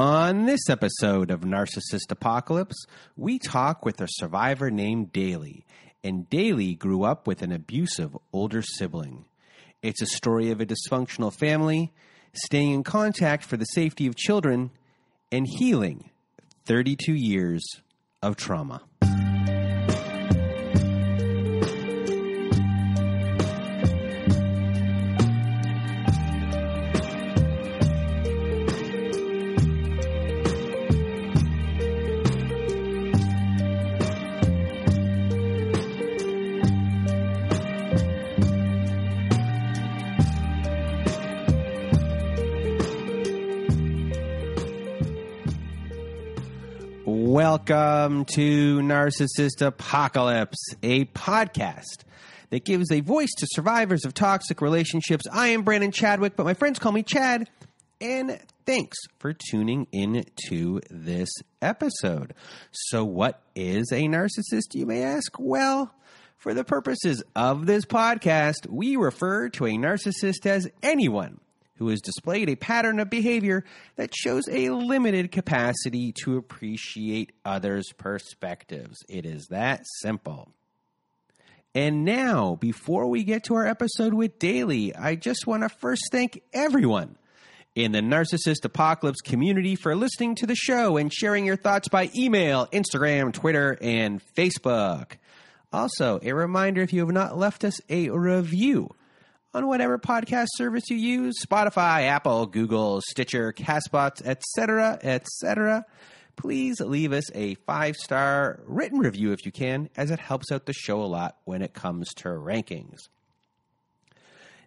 On this episode of Narcissist Apocalypse, we talk with a survivor named Daily. And Daily grew up with an abusive older sibling. It's a story of a dysfunctional family, staying in contact for the safety of children, and healing 32 years of trauma. Welcome to Narcissist Apocalypse, a podcast that gives a voice to survivors of toxic relationships. I am Brandon Chadwick, but my friends call me Chad. And thanks for tuning in to this episode. So, what is a narcissist, you may ask? Well, for the purposes of this podcast, we refer to a narcissist as anyone who has displayed a pattern of behavior that shows a limited capacity to appreciate others' perspectives. It is that simple. And now, before we get to our episode with Daily, I just want to first thank everyone in the Narcissist Apocalypse community for listening to the show and sharing your thoughts by email, Instagram, Twitter, and Facebook. Also, a reminder if you have not left us a review on whatever podcast service you use Spotify, Apple, Google, Stitcher, Castbox, etc., etc. Please leave us a five star written review if you can, as it helps out the show a lot when it comes to rankings.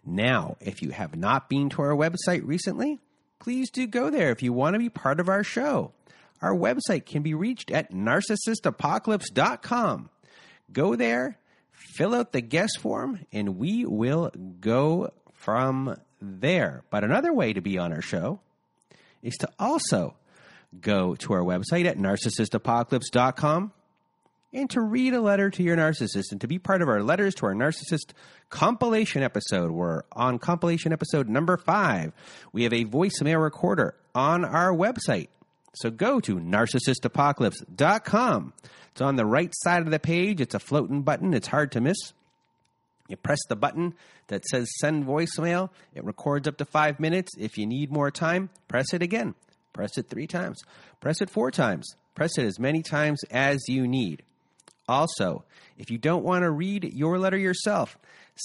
Now, if you have not been to our website recently, please do go there if you want to be part of our show. Our website can be reached at narcissistapocalypse.com. Go there, fill out the guest form, and we will go from there. But another way to be on our show is to also go to our website at narcissistapocalypse.com and to read a letter to your narcissist and to be part of our letters to our narcissist compilation episode. We're on compilation episode number five. We have a voicemail recorder on our website. So go to narcissistapocalypse.com. It's on the right side of the page. It's a floating button. It's hard to miss. You press the button that says send voicemail. It records up to five minutes. If you need more time, press it again. Press it three times. Press it four times. Press it as many times as you need. Also, if you don't want to read your letter yourself,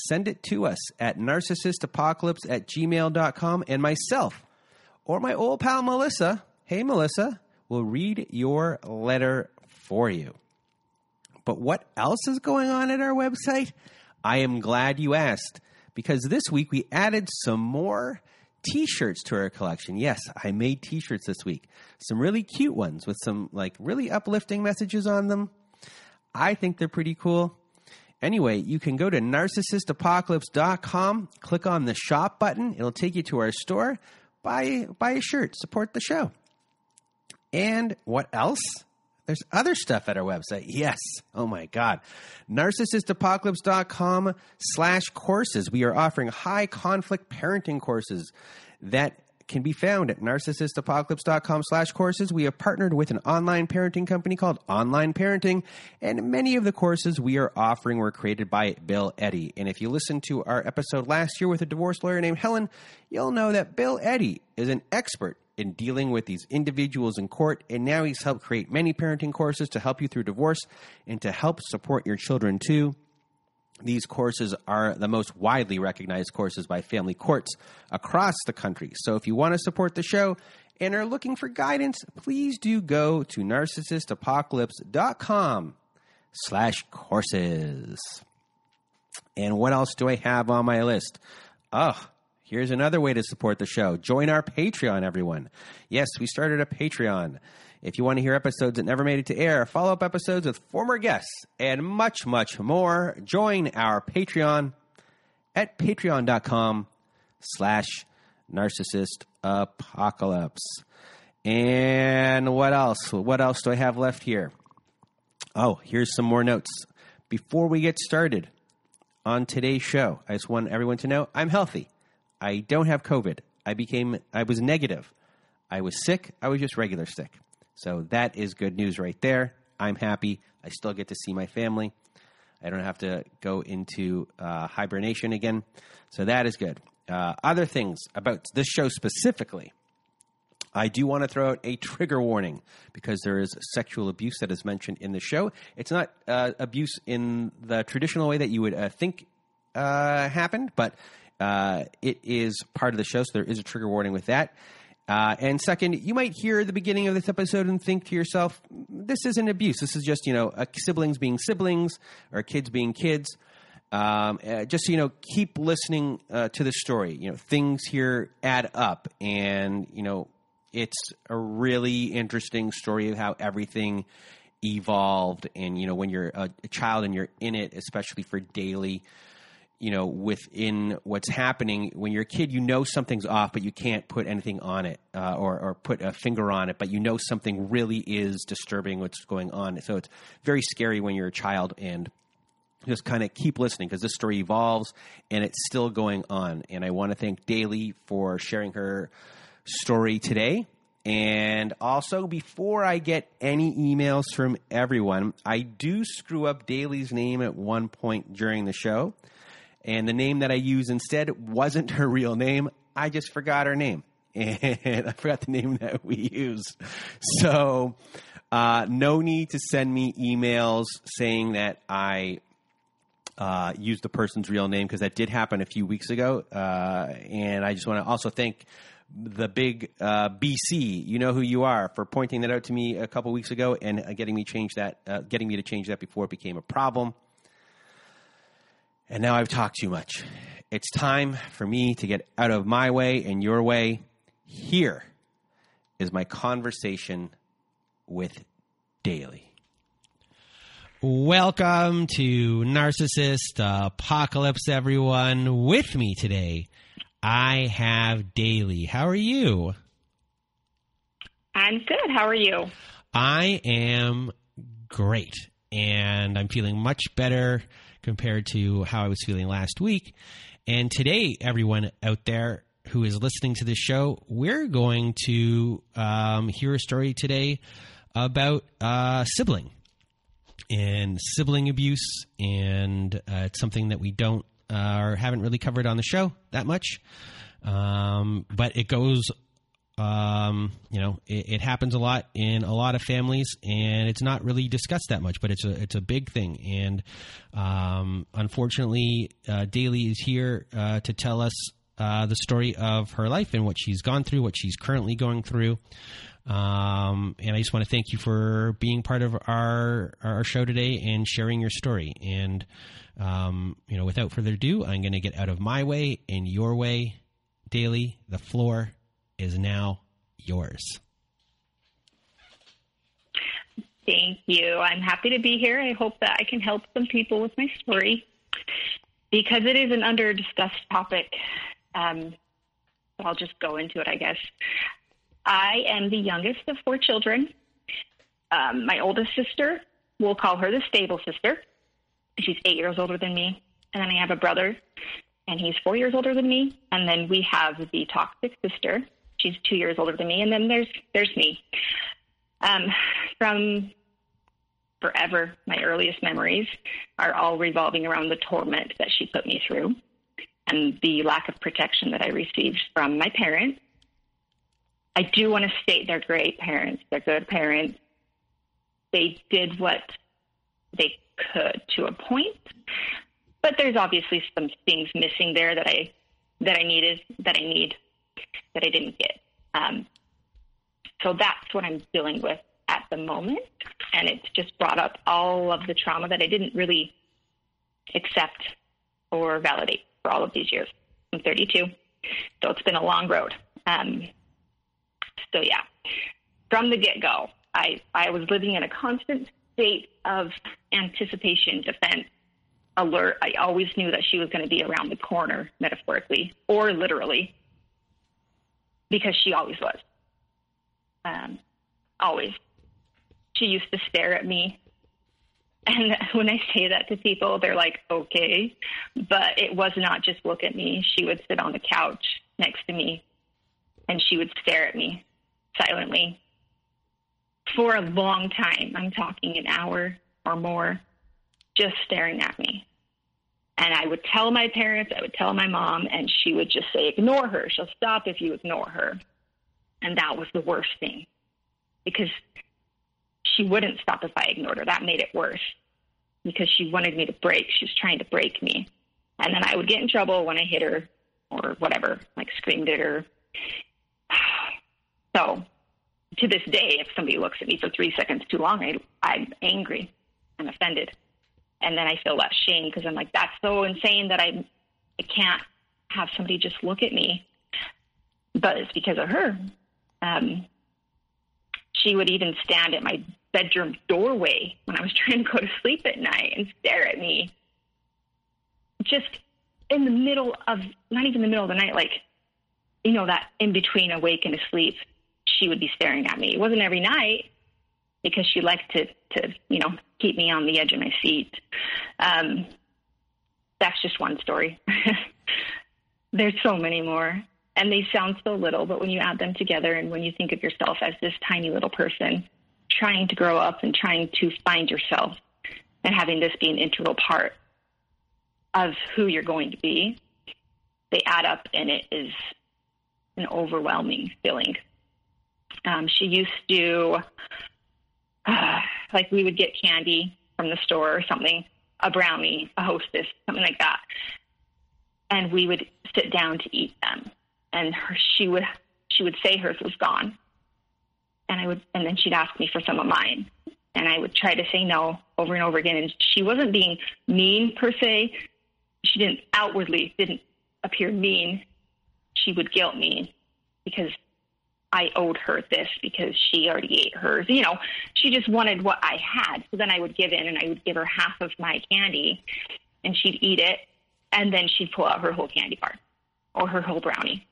send it to us at narcissistapocalypse at gmail.com and myself or my old pal Melissa. Hey, Melissa, we'll read your letter for you. But what else is going on at our website? I am glad you asked because this week we added some more t shirts to our collection. Yes, I made t shirts this week. Some really cute ones with some like really uplifting messages on them. I think they're pretty cool. Anyway, you can go to narcissistapocalypse.com, click on the shop button. It'll take you to our store. Buy, buy a shirt, support the show. And what else? There's other stuff at our website. Yes. Oh my God. Narcissistapocalypse.com slash courses. We are offering high conflict parenting courses that can be found at narcissistapocalypse.com slash courses. We have partnered with an online parenting company called Online Parenting, and many of the courses we are offering were created by Bill Eddy. And if you listened to our episode last year with a divorce lawyer named Helen, you'll know that Bill Eddy is an expert in dealing with these individuals in court, and now he's helped create many parenting courses to help you through divorce and to help support your children too. These courses are the most widely recognized courses by family courts across the country. So if you want to support the show and are looking for guidance, please do go to narcissistapocalypse.com slash courses. And what else do I have on my list? Oh, Here's another way to support the show. Join our Patreon, everyone. Yes, we started a Patreon. If you want to hear episodes that never made it to air, follow up episodes with former guests, and much, much more, join our Patreon at patreon.com slash narcissist apocalypse. And what else? What else do I have left here? Oh, here's some more notes. Before we get started on today's show, I just want everyone to know I'm healthy. I don't have COVID. I became, I was negative I was sick. I was just regular sick. So that is good news right there. I'm happy. I still get to see my family. I don't have to go into uh, hibernation again. So that is good. Uh, other things about this show specifically. I do want to throw out a trigger warning because there is sexual abuse that is mentioned in the show. It's not uh, abuse in the traditional way that you would uh, think uh, happened, but uh, it is part of the show, so there is a trigger warning with that. Uh, and second, you might hear the beginning of this episode and think to yourself, "This isn't abuse. This is just you know siblings being siblings or kids being kids." Um, uh, just you know, keep listening uh, to the story. You know, things here add up, and you know, it's a really interesting story of how everything evolved. And you know, when you're a, a child and you're in it, especially for daily, you know, within what's happening. When you're a kid, you know something's off, but you can't put anything on it uh, or, or put a finger on it. But you know something really is disturbing what's going on. So it's very scary when you're a child and just kind of keep listening because this story evolves and it's still going on. And I want to thank Daily for sharing her story today. And also, before I get any emails from everyone, I do screw up Daily's name at one point during the show. And the name that I used instead wasn't her real name. I just forgot her name. And I forgot the name that we use. So, uh, no need to send me emails saying that I uh, used the person's real name because that did happen a few weeks ago. Uh, and I just want to also thank the big uh, BC, you know who you are, for pointing that out to me a couple weeks ago and uh, getting me change that, uh, getting me to change that before it became a problem. And now I've talked too much. It's time for me to get out of my way and your way. Here is my conversation with Daily. Welcome to Narcissist Apocalypse, everyone. With me today, I have Daily. How are you? I'm good. How are you? I am great. And I'm feeling much better compared to how I was feeling last week. And today, everyone out there who is listening to this show, we're going to um, hear a story today about uh, sibling and sibling abuse, and uh, it's something that we don't uh, or haven't really covered on the show that much. Um, but it goes, um, you know, it, it, happens a lot in a lot of families, and it's not really discussed that much. But it's a it's a big thing, and um, unfortunately, uh, Daily is here uh, to tell us uh, the story of her life and what she's gone through, what she's currently going through. Um, and I just want to thank you for being part of our our show today and sharing your story. And um, you know, without further ado, I'm going to get out of my way and your way. Daily, the floor is now yours. Thank you. I'm happy to be here. I hope that I can help some people with my story because it is an under discussed topic. Um, I'll just go into it, I guess. I am the youngest of four children. Um, my oldest sister, we'll call her the stable sister. She's eight years older than me. And then I have a brother, and he's four years older than me. And then we have the toxic sister. She's two years older than me. And then there's there's me. Um, from forever, my earliest memories are all revolving around the torment that she put me through and the lack of protection that I received from my parents I do want to state they're great parents. They're good parents. They did what they could to a point, but there's obviously some things missing there that I that I needed that I need that I didn't get. Um, so that's what I'm dealing with at the moment, and it's just brought up all of the trauma that I didn't really accept or validate for all of these years. I'm 32, so it's been a long road. Um, so yeah, from the get go, I, I was living in a constant state of anticipation, defense, alert. I always knew that she was going to be around the corner, metaphorically or literally, because she always was. Um, always. She used to stare at me. And when I say that to people, they're like, okay. But it was not just look at me. She would sit on the couch next to me and she would stare at me silently for a long time. I'm talking an hour or more, just staring at me. And I would tell my parents, I would tell my mom, and she would just say, ignore her. She'll stop if you ignore her. And that was the worst thing because she wouldn't stop if I ignored her. That made it worse because she wanted me to break. She was trying to break me. And then I would get in trouble when I hit her or whatever, like screamed at her. So to this day, if somebody looks at me for three seconds too long, I, I'm angry. I'm offended and then I feel less shame because I'm like, that's so insane that I, I can't have somebody just look at me. But it's because of her. Um, she would even stand at my bedroom doorway when I was trying to go to sleep at night and stare at me. Just in the middle of, not even the middle of the night, like, you know, that in between awake and asleep, she would be staring at me. It wasn't every night, because she liked to to you know keep me on the edge of my seat. Um, that's just one story. There's so many more, and they sound so little, but when you add them together, and when you think of yourself as this tiny little person trying to grow up and trying to find yourself, and having this be an integral part of who you're going to be, they add up, and it is an overwhelming feeling. Um, she used to like we would get candy from the store or something, a brownie, a hostess, something like that. And we would sit down to eat them. And her, she would she would say hers was gone. And I would and then she'd ask me for some of mine. And I would try to say no over and over again. And she wasn't being mean per se. She didn't outwardly didn't appear mean. She would guilt me because I owed her this because she already ate hers. You know, she just wanted what I had. So then I would give in and I would give her half of my candy and she'd eat it. And then she'd pull out her whole candy bar or her whole brownie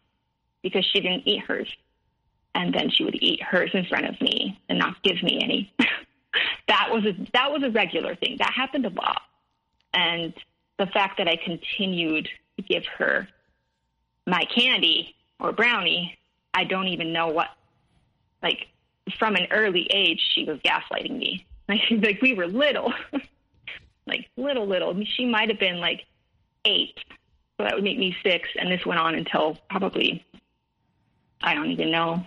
because she didn't eat hers. And then she would eat hers in front of me and not give me any. that was a, that was a regular thing. That happened a lot. And the fact that I continued to give her my candy or brownie I don't even know what, like, from an early age, she was gaslighting me. Like, like we were little, like little, little. She might have been like eight. So that would make me six. And this went on until probably, I don't even know,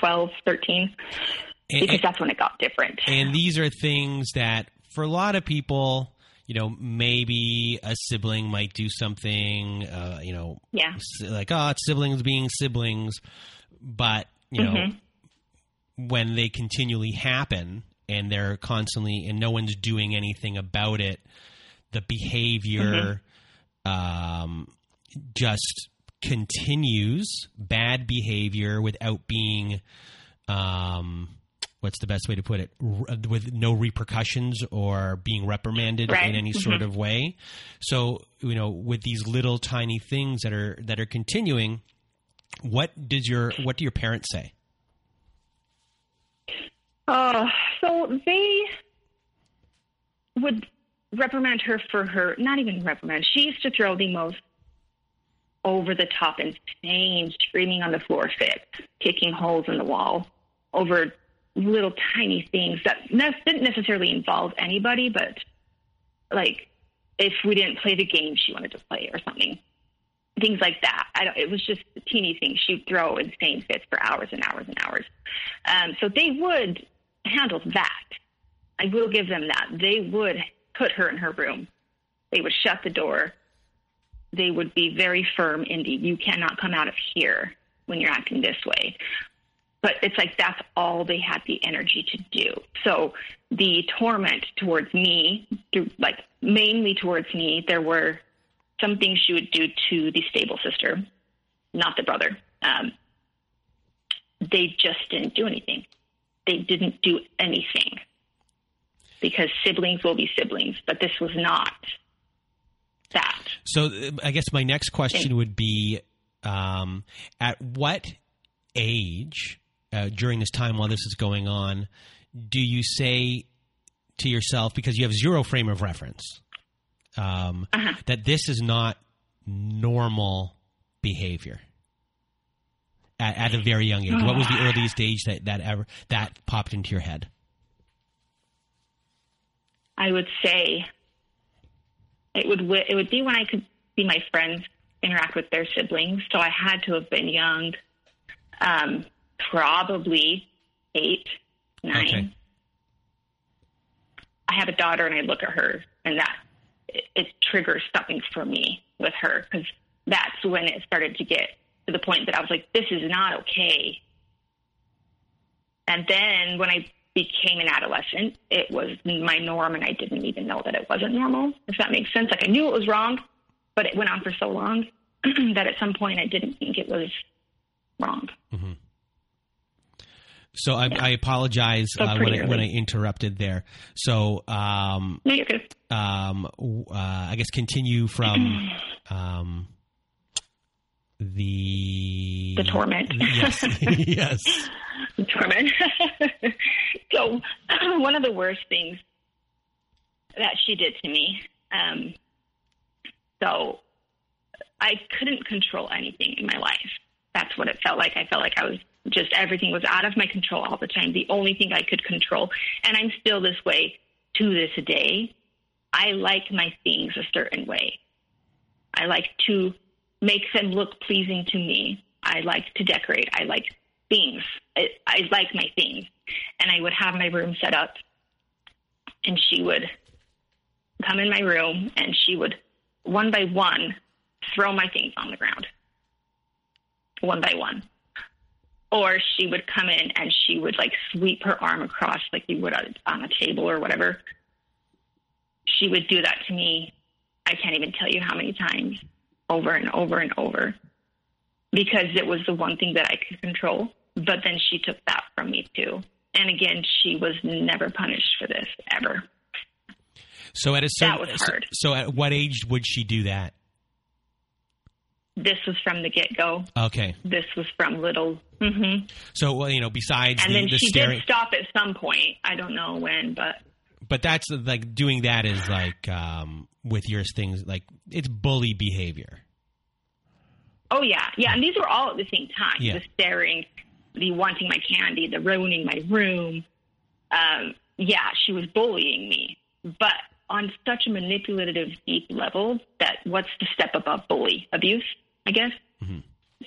12, 13. And, because that's when it got different. And these are things that, for a lot of people, you know, maybe a sibling might do something, uh, you know, yeah, like oh, it's siblings being siblings, but you know mm-hmm. when they continually happen and they're constantly and no one's doing anything about it the behavior mm-hmm. um, just continues bad behavior without being um, what's the best way to put it with no repercussions or being reprimanded right. in any mm-hmm. sort of way so you know with these little tiny things that are that are continuing what did your what do your parents say? Uh, so they would reprimand her for her not even reprimand. She used to throw the most over the top insane screaming on the floor fit, kicking holes in the wall over little tiny things that ne- didn't necessarily involve anybody, but like if we didn't play the game she wanted to play or something things like that. I don't, it was just teeny things. She'd throw insane fits for hours and hours and hours. Um, so they would handle that. I will give them that. They would put her in her room. They would shut the door. They would be very firm, Indy. You cannot come out of here when you're acting this way. But it's like that's all they had the energy to do. So the torment towards me, like mainly towards me, there were some things she would do to the stable sister, not the brother. Um, they just didn't do anything. They didn't do anything because siblings will be siblings, but this was not that. So uh, I guess my next question would be um, at what age uh, during this time while this is going on do you say to yourself, because you have zero frame of reference, um, uh-huh. that this is not normal behavior. at, at a very young age? What was the earliest age that that ever that popped into your head? I would say it would it would be when I could see my friends interact with their siblings. So I had to have been young, um, probably eight, nine. Okay. I have a daughter, and I look at her, and that it, it triggers something for me with her because that's when it started to get to the point that I was like, this is not okay. And then when I became an adolescent, it was my norm, and I didn't even know that it wasn't normal, if that makes sense. Like I knew it was wrong, but it went on for so long that at some point I didn't think it was wrong. Mm-hmm. So I, I apologize uh, when I, when I interrupted there. So um, No, you're good. um, uh, I guess continue from um, the The torment. Yes, yes. torment. so, one of the worst things that she did to me. Um, so, I couldn't control anything in my life. That's what it felt like. I felt like I was just everything was out of my control all the time. The only thing I could control, and I'm still this way to this day. I like my things a certain way. I like to make them look pleasing to me. I like to decorate. I like things. I, I like my things. And I would have my room set up, and she would come in my room, and she would, one by one, throw my things on the ground. One by one. Or she would come in and she would like sweep her arm across like you would on on a table or whatever. She would do that to me. I can't even tell you how many times, over and over and over because it was the one thing that I could control. But then she took that from me too. And again, she was never punished for this ever. So at a certain, was so- So, at what age would she do that? This was from the get go. Okay. This was from little. Mm-hmm. So well, you know, besides And the, then the she staring, did stop at some point. I don't know when, but but that's like doing that is like um, with your things like it's bully behavior. oh yeah, yeah. And these were all at the same time: Yeah. the staring, the wanting my candy, the ruining my room. Um, yeah, she was bullying me, but on such a manipulative, deep level that what's the step above bully? Abuse, I guess. mhm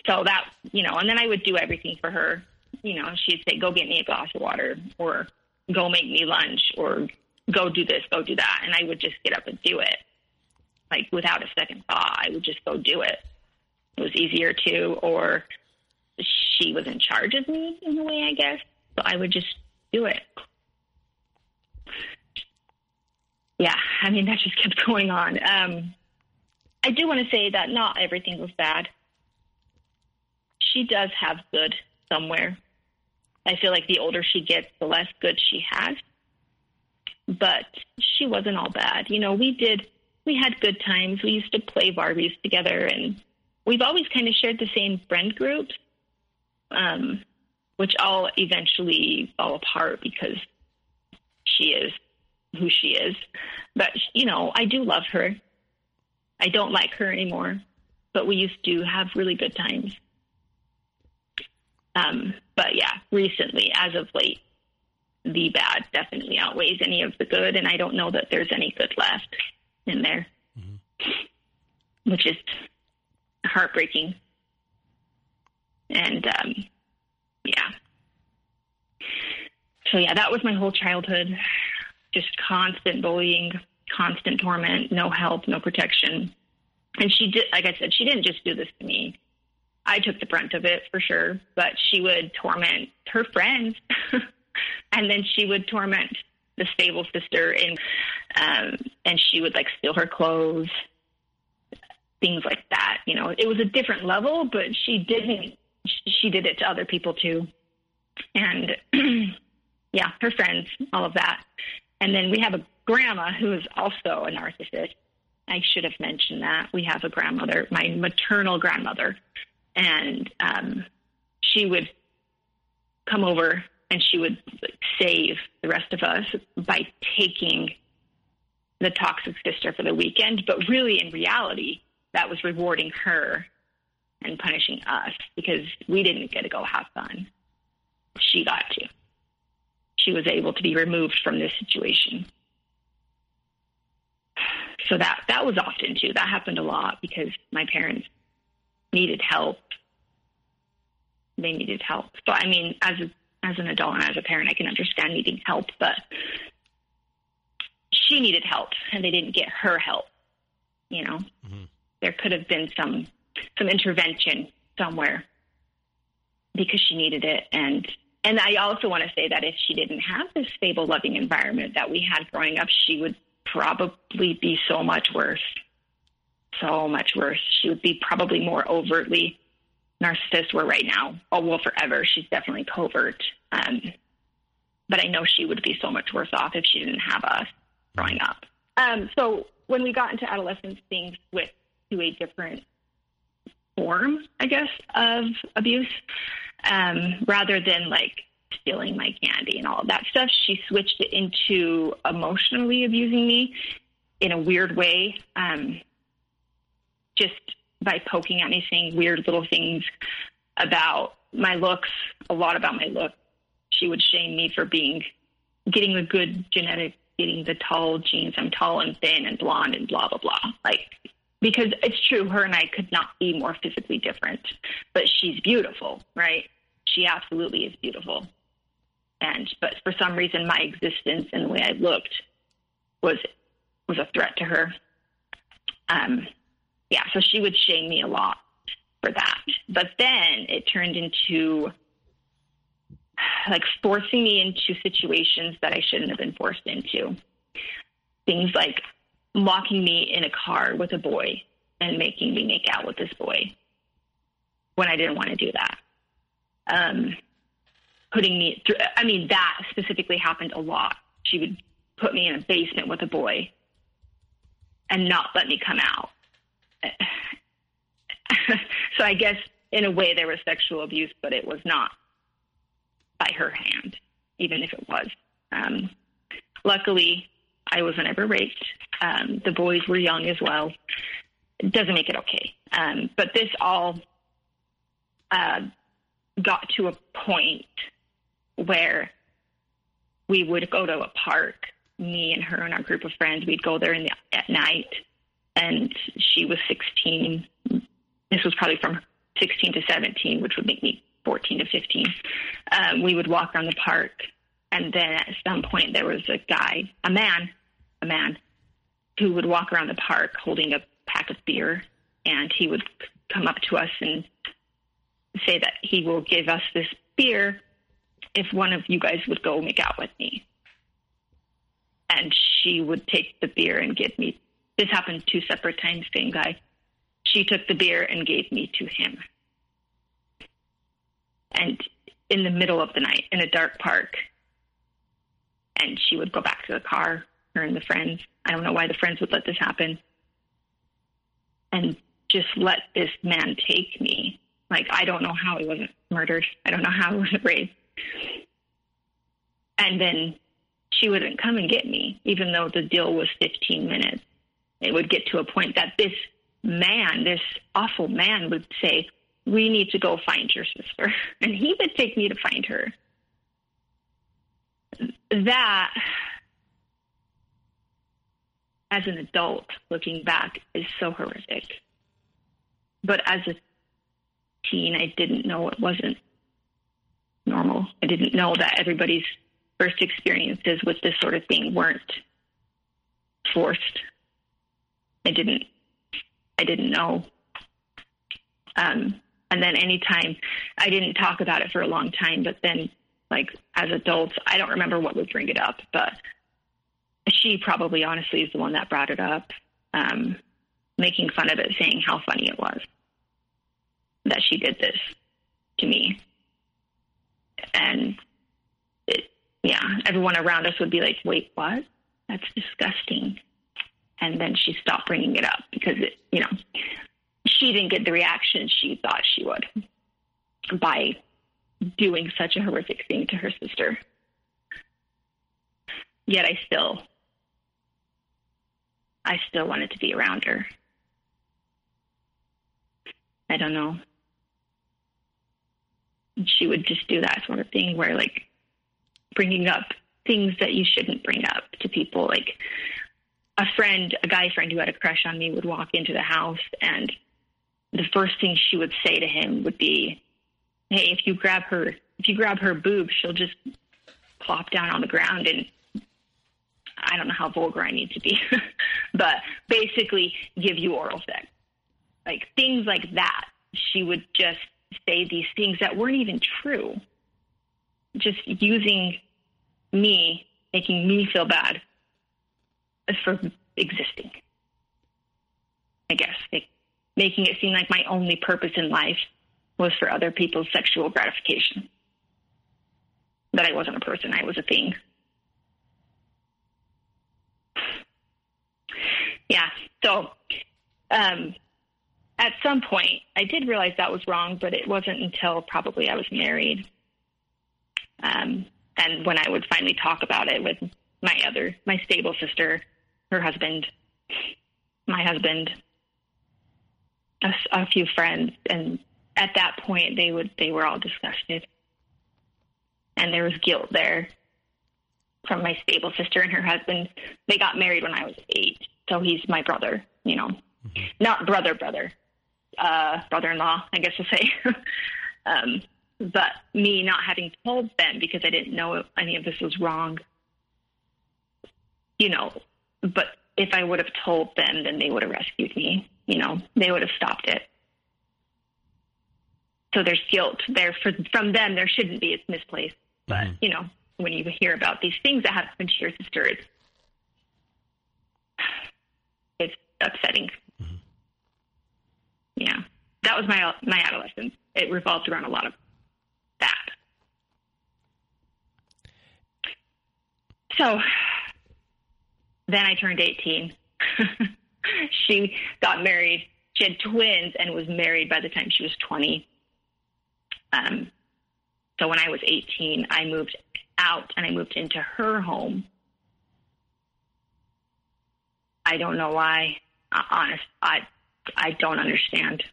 So that you know, and then I would do everything for her. You know, she'd say, "Go get me a glass of water," or "Go make me lunch," or "Go do this, go do that," and I would just get up and do it, like without a second thought. I would just go do it. It was easier to, or she was in charge of me in a way, I guess. So I would just do it. Yeah, I mean that just kept going on. Um, I do want to say that not everything was bad. She does have good somewhere. I feel like the older she gets, the less good she has. But she wasn't all bad. You know, we did, we had good times. We used to play Barbies together, and we've always kind of shared the same friend groups, um, which all eventually fall apart because she is who she is. But, you know, I do love her. I don't like her anymore, but we used to have really good times. Um, but yeah, recently, as of late, the bad definitely outweighs any of the good, and I don't know that there's any good left in there, which is heartbreaking. And um, yeah, so yeah, that was my whole childhood. Just constant bullying, constant torment, no help, no protection. And she did, like I said, she didn't just do this to me. I took the brunt of it for sure, but she would torment her friends, and then she would torment the stable sister, and um, and she would like steal her clothes, things like that. You know, it was a different level, but she didn't. She did it to other people too, and yeah, her friends, all of that. And then we have a grandma who is also a narcissist. I should have mentioned that. We have a grandmother, my maternal grandmother, and um, she would come over and she would save the rest of us by taking the toxic sister for the weekend. But really, in reality, that was rewarding her and punishing us because we didn't get to go have fun. She got to. She was able to be removed from this situation. So that that was often too. That happened a lot because my parents needed help. They needed help. So I mean, as a, as an adult and as a parent, I can understand needing help, but she needed help and they didn't get her help. You know, mm-hmm. there could have been some some intervention somewhere because she needed it and and I also want to say that if she didn't have this stable, loving environment that we had growing up, she would probably be so much worse. So much worse. She would be probably more overtly narcissist where right now. Oh well forever. She's definitely covert. Um, but I know she would be so much worse off if she didn't have us growing up. Um, so when we got into adolescence, things went to a different form, I guess, of abuse. Um, rather than like stealing my candy and all of that stuff, she switched it into emotionally abusing me in a weird way. Um, just by poking at me, saying weird little things about my looks, a lot about my look. She would shame me for being getting the good genetic getting the tall genes. I'm tall and thin and blonde and blah blah blah. Like because it's true, her and I could not be more physically different, but she's beautiful, right? She absolutely is beautiful. And but for some reason, my existence and the way I looked was was a threat to her. Um, yeah, so she would shame me a lot for that. But then it turned into like forcing me into situations that I shouldn't have been forced into. Things like locking me in a car with a boy and making me make out with this boy when I didn't want to do that. Um, putting me through, I mean, that specifically happened a lot. She would put me in a basement with a boy and not let me come out. so I guess in a way there was sexual abuse, but it was not by her hand, even if it was. Um, luckily, I wasn't ever raped. Um, the boys were young as well. It doesn't make it okay. Um, but this all uh, got to a point where we would go to a park, me and her and our group of friends. We'd go there in the, at night, and she was 16. This was probably from 16 to 17, which would make me 14 to 15, um, we would walk around the park. And then at some point, there was a guy, a man, a man, who would walk around the park holding a pack of beer. And he would come up to us and say that he will give us this beer if one of you guys would go make out with me. And she would take the beer and give me. This happened two separate times, same guy. She took the beer and gave me to him and in the middle of the night in a dark park. And she would go back to the car, her and the friends. I don't know why the friends would let this happen. And just let this man take me. Like, I don't know how he wasn't murdered. I don't know how he wasn't raped. And then she wouldn't come and get me, even though the deal was 15 minutes. It would get to a point that this man, this awful man, would say, we need to go find your sister. And he would take me to find her. That, as an adult looking back, is so horrific. But as a teen, I didn't know it wasn't normal. I didn't know that everybody's first experiences with this sort of thing weren't forced. I didn't. I didn't know. Um, and then anytime I didn't talk about it for a long time, but then like as adults, I don't remember what would bring it up, but she probably honestly is the one that brought it up, um, making fun of it, saying how funny it was that she did this to me. And it, yeah, everyone around us would be like, wait, what? That's disgusting. And then she stopped bringing it up because it, you know, she didn't get the reaction she thought she would by doing such a horrific thing to her sister. Yet I still, I still wanted to be around her. I don't know. she would just do that sort of thing where like bringing up things that you shouldn't bring up to people like a friend a guy friend who had a crush on me would walk into the house and the first thing she would say to him would be hey if you grab her if you grab her boob she'll just plop down on the ground and I don't know how vulgar I need to be, but basically give you oral sex. Like things like that. She would just say these things that weren't even true. Just using me, making me feel bad for existing. I guess like, making it seem like my only purpose in life was for other people's sexual gratification. That I wasn't a person, I was a thing. Yeah. So, um, at some point, I did realize that was wrong, but it wasn't until probably I was married. Um, and when I would finally talk about it with my other, my stable sister, her husband, my husband, a, a few friends, and at that point, they would, they were all disgusted. And there was guilt there from my stable sister and her husband. They got married when I was eight. So he's my brother, you know, mm-hmm. not brother, brother, uh, brother-in-law, I guess to say. um, but me not having told them because I didn't know any of this was wrong, you know, but if I would have told them, then they would have rescued me, you know, they would have stopped it. So there's guilt there for, from them. There shouldn't be. It's misplaced. But, mm-hmm. you know, when you hear about these things that happen to your sister, it's upsetting. Mm-hmm. Yeah, that was my my adolescence. It revolved around a lot of that. So then I turned 18. she got married. She had twins and was married by the time she was 20. Um, so when I was 18, I moved out and I moved into her home. I don't know why honest, I I don't understand.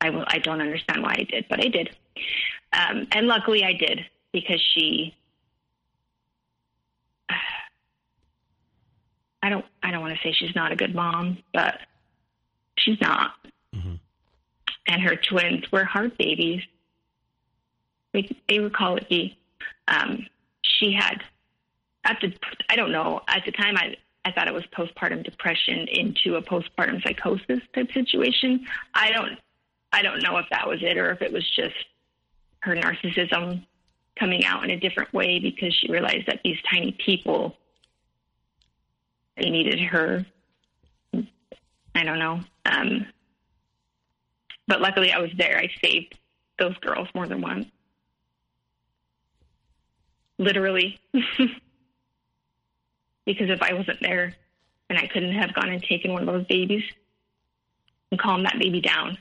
I will, I don't understand why I did, but I did, um, and luckily I did because she. I don't. I don't want to say she's not a good mom, but she's not. Mm-hmm. And her twins were hard babies. They, they were colicky. Um, she had at the I don't know at the time I I thought it was postpartum depression into a postpartum psychosis type situation. I don't I don't know if that was it or if it was just her narcissism coming out in a different way because she realized that these tiny people they needed her. I don't know. Um, but luckily I was there. I saved those girls more than once. Literally. because if I wasn't there and I couldn't have gone and taken one of those babies and calmed that baby down,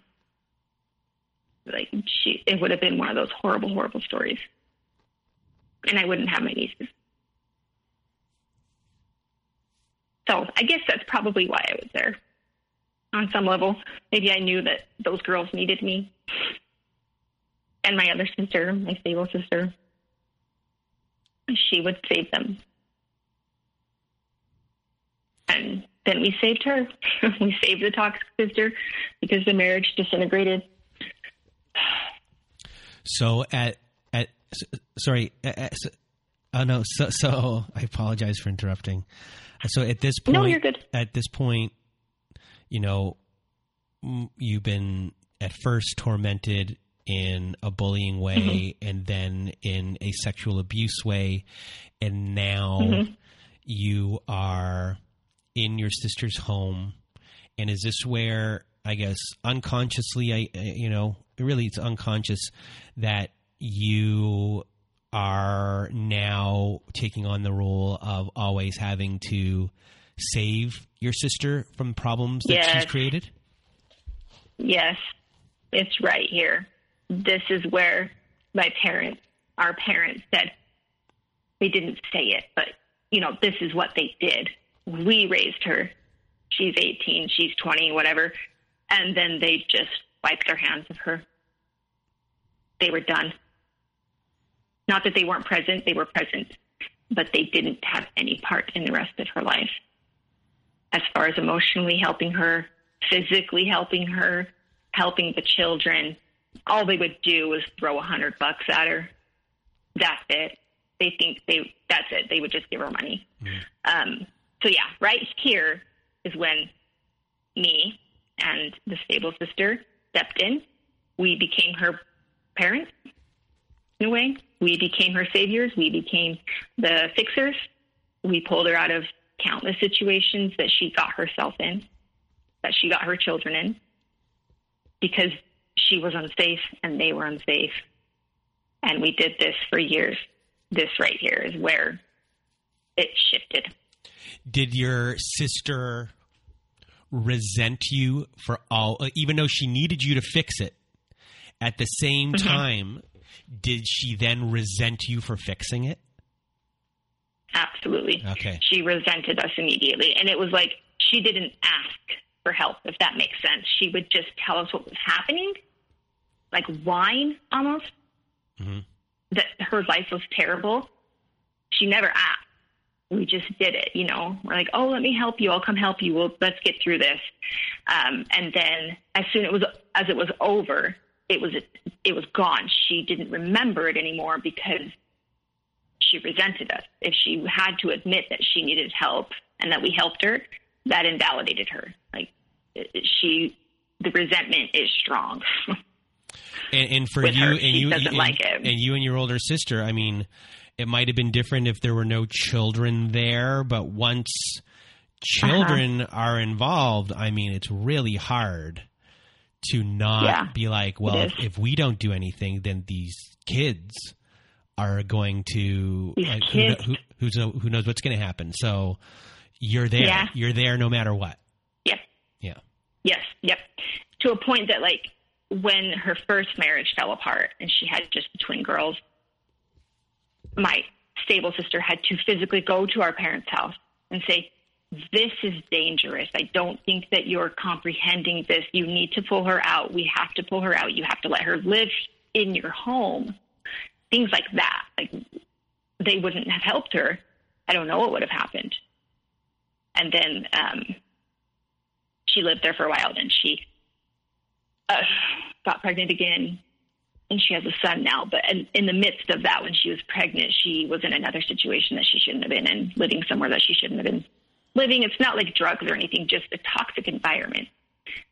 like she, it would have been one of those horrible, horrible stories. And I wouldn't have my nieces. So I guess that's probably why I was there. On some level, maybe I knew that those girls needed me. And my other sister, my stable sister, she would save them and then we saved her. we saved the toxic sister because the marriage disintegrated. So at at sorry, at, oh no, so so I apologize for interrupting. So at this point, no, you're good. At this point, you know, you've been at first tormented in a bullying way, mm-hmm. and then in a sexual abuse way, and now mm-hmm. you are in your sister's home, and is this where I guess unconsciously, I you know, really it's unconscious that you are now taking on the role of always having to save your sister from problems that yes. she's created? Yes, it's right here. This is where my parents, our parents said, they didn't say it, but, you know, this is what they did we raised her. She's 18, she's 20, whatever. And then they just wiped their hands of her. they were done. Not that they weren't present, they were present, but they didn't have any part in the rest of her life. As far as emotionally helping her, physically helping her, helping the children, all they would do was throw a hundred bucks at her. That's it. They think they that's it. They would just give her money. Um, so yeah, right here is when me and the stable sister stepped in. We became her parents in a way. We became her saviors. We became the fixers. We pulled her out of countless situations that she got herself in, that she got her children in, because she was unsafe and they were unsafe. And we did this for years. This right here is where it shifted. Did your sister resent you for all, uh, even though she needed you to fix it? At the same Mm-hmm. time, did she then resent you for fixing it? Absolutely. Okay. She resented us immediately. And it was like she didn't ask for help, if that makes sense. She would just tell us what was happening, like whine almost, that her life was terrible. She never asked. We just did it, you know. We're like, oh, let me help you. I'll come help you. We'll, let's get through this. Um, and then, as soon it was as it was over, it was it was gone. She didn't remember it anymore because she resented us. If she had to admit that she needed help and that we helped her, that invalidated her. Like she, the resentment is strong. And, and for you her, and you doesn't and, like it. and you and your older sister, I mean, it might have been different if there were no children there, but once children Uh-huh. are involved, I mean, it's really hard to not Yeah, be like, well, if, if we don't do anything, then these kids are going to like, uh, who, kno- kids. who, who's who knows what's going to happen. So you're there. Yeah. You're there no matter what. yep. Yeah. Yes, yep. To a point that, like, when her first marriage fell apart and she had just the twin girls, my stable sister had to physically go to our parents' house and say, This is dangerous. I don't think that you're comprehending this. You need to pull her out. We have to pull her out. You have to let her live in your home. Things like that. Like, they wouldn't have helped her. I don't know what would have happened. And then, um, she lived there for a while. Then she uh, got pregnant again, and she has a son now. But in, in the midst of that, when she was pregnant, she was in another situation that she shouldn't have been in, living somewhere that she shouldn't have been living. It's not like drugs or anything, just a toxic environment.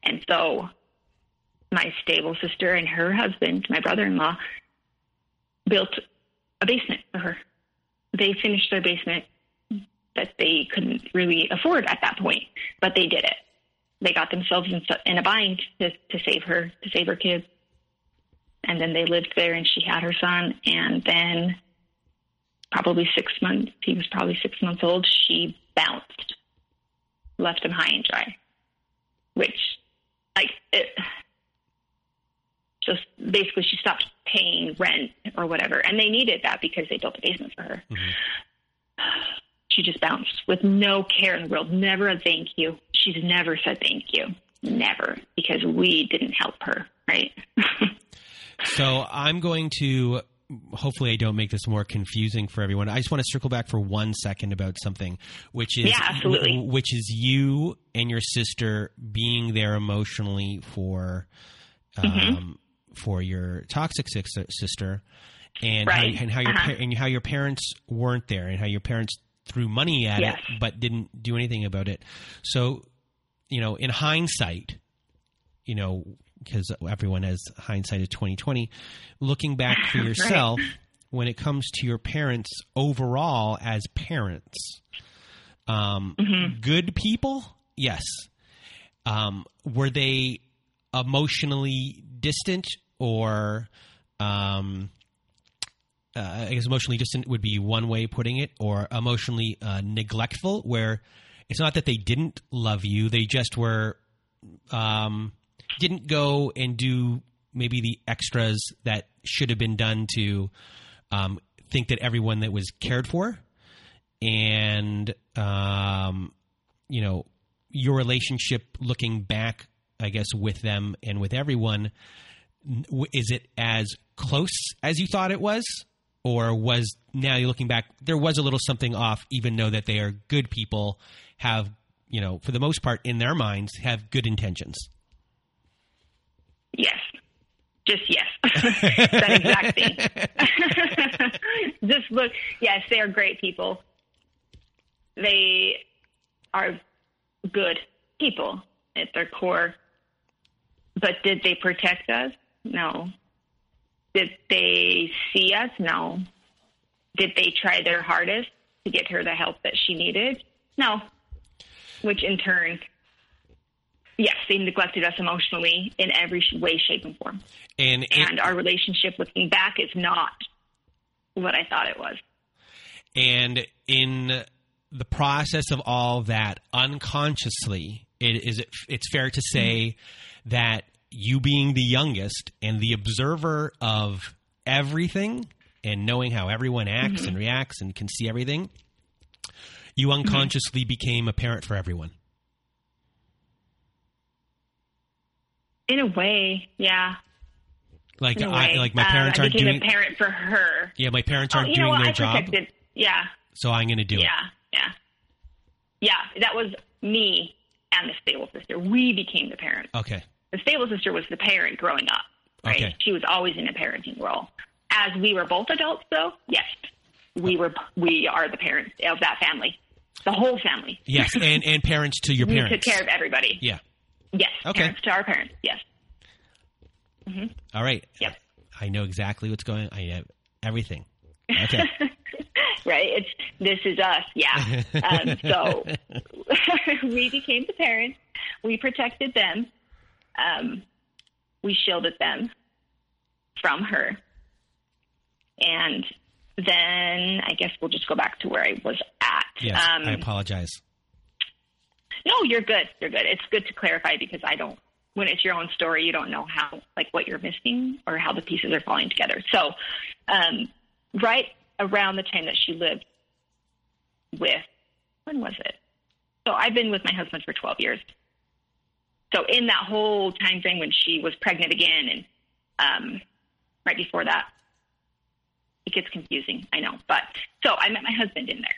And so, my stable sister and her husband, my brother-in-law, built a basement for her. They finished their basement that they couldn't really afford at that point, but they did it they got themselves in, in a bind to, to save her, to save her kids. And then they lived there and she had her son. And then probably six months, he was probably six months old, she bounced, left him high and dry, which, like, it just basically she stopped paying rent or whatever. And they needed that because they built a basement for her. She just bounced with no care in the world, never a thank you. She's never said thank you. Never, because we didn't help her, right? So I'm going to. Hopefully, I don't make this more confusing for everyone. I just want to circle back for one second about something, which is Yeah, absolutely. which is you and your sister being there emotionally for um, Mm-hmm. For your toxic sister, and Right. how, and how your Uh-huh. and how your parents weren't there, and how your parents threw money at Yes. it but didn't do anything about it. So, you know, in hindsight, you know, because everyone has hindsight of twenty twenty. Looking back for Right. yourself, when it comes to your parents overall as parents, um, Mm-hmm. good people, yes. Um, were they emotionally distant or? Um, uh, I guess emotionally distant would be one way of putting it, or emotionally uh, neglectful, where it's not that they didn't love you; they just were um, didn't go and do maybe the extras that should have been done to um, think that everyone that was cared for, and um, you know your relationship looking back, I guess with them and with everyone is it as close as you thought it was, or was now you're looking back there was a little something off, even though that they are good people, have you know for the most part in their minds have good intentions. Yes. Just yes. that exact thing. Just look, yes, they are great people. They are good people at their core. But did they protect us? No. Did they see us? No. Did they try their hardest to get her the help that she needed? No. Which in turn, yes, they neglected us emotionally in every way, shape, and form. And it- And our relationship looking back is not what I thought it was. And in the process of all that, unconsciously, it is it, it's fair to say mm-hmm. that you being the youngest and the observer of everything and knowing how everyone acts and reacts and can see everything, you unconsciously became a parent for everyone. In a way, yeah. Like I like my Um, parents I aren't doing a parent for her. yeah my parents Oh, aren't know doing their I job, protected. Yeah, so I'm going to do it. yeah, yeah, yeah. That was me and the stable sister. We became the parents. Okay. The stable sister was the parent growing up. Right? Okay. She was always in a parenting role. As we were both adults, though, yes, we were. We are the parents of that family, the whole family. Yes, and and parents to your parents. We took care of everybody. Yeah. Yes. Okay. Parents to our parents. Yes. All right. Yep. I know exactly what's going. I have everything. Okay. right? It's this is us, yeah. Um, so we became the parents. We protected them. Um, we shielded them from her, and then I guess we'll just go back to where I was at. Yes. um, I apologize. no, you're good. You're good. It's good to clarify because I don't. When it's your own story, you don't know how, like, what you're missing or how the pieces are falling together. So, um, right around the time that she lived with, when was it? So I've been with my husband for 12 years. So in that whole time frame when she was pregnant again, and um, right before that, it gets confusing. I know, but so I met my husband in there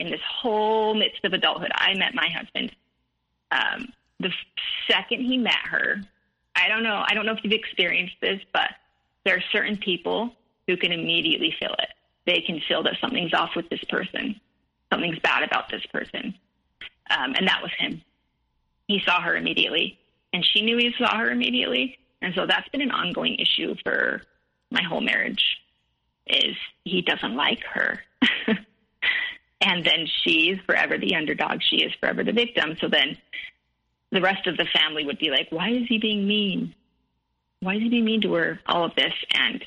in this whole midst of adulthood, I met my husband. Um, the second he met her, I don't know. I don't know if you've experienced this, but there are certain people who can immediately feel it. They can feel that something's off with this person, something's bad about this person, um, and that was him. He saw her immediately, and she knew he saw her immediately, and so that's been an ongoing issue for my whole marriage. Is he doesn't like her. and then she's forever the underdog. She is forever the victim. So then the rest of the family would be like, why is he being mean? Why is he being mean to her? All of this. And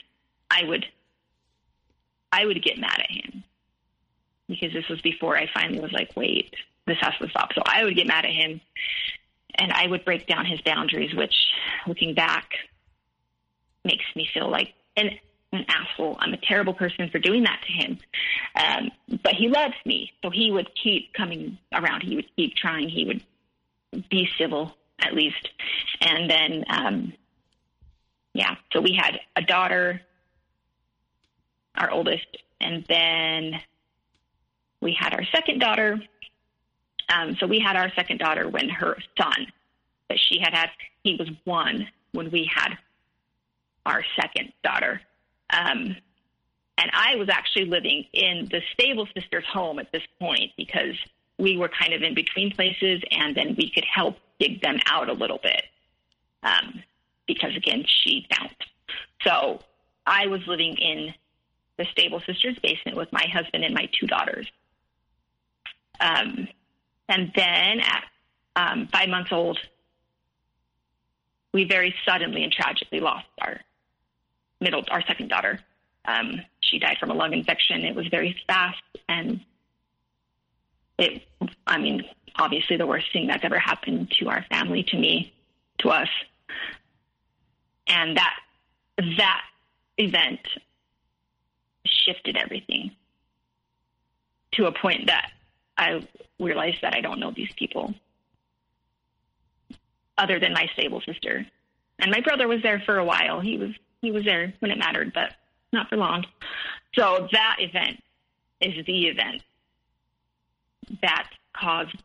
I would, I would get mad at him because this was before I finally was like, wait, this has to stop. So I would get mad at him and I would break down his boundaries, which looking back makes me feel like an, an asshole. I'm a terrible person for doing that to him. Um, but he loves me. So he would keep coming around. He would keep trying. He would be civil at least. And then, um, yeah, so we had a daughter, our oldest, and then we had our second daughter. Um, so we had our second daughter when her son that she had had, he was one when we had our second daughter. Um, and I was actually living in the stable sister's home at this point because we were kind of in between places and then we could help dig them out a little bit. Um, because again, she bounced. So I was living in the stable sister's basement with my husband and my two daughters. Um, and then at um, five months old, we very suddenly and tragically lost our middle, our second daughter. Um, she died from a lung infection. It was very fast, and it, I mean, obviously the worst thing that's ever happened to our family, to me, to us. And that that event shifted everything to a point that I realized that I don't know these people other than my stable sister. And my brother was there for a while. He was he was there when it mattered, but not for long. So that event is the event that caused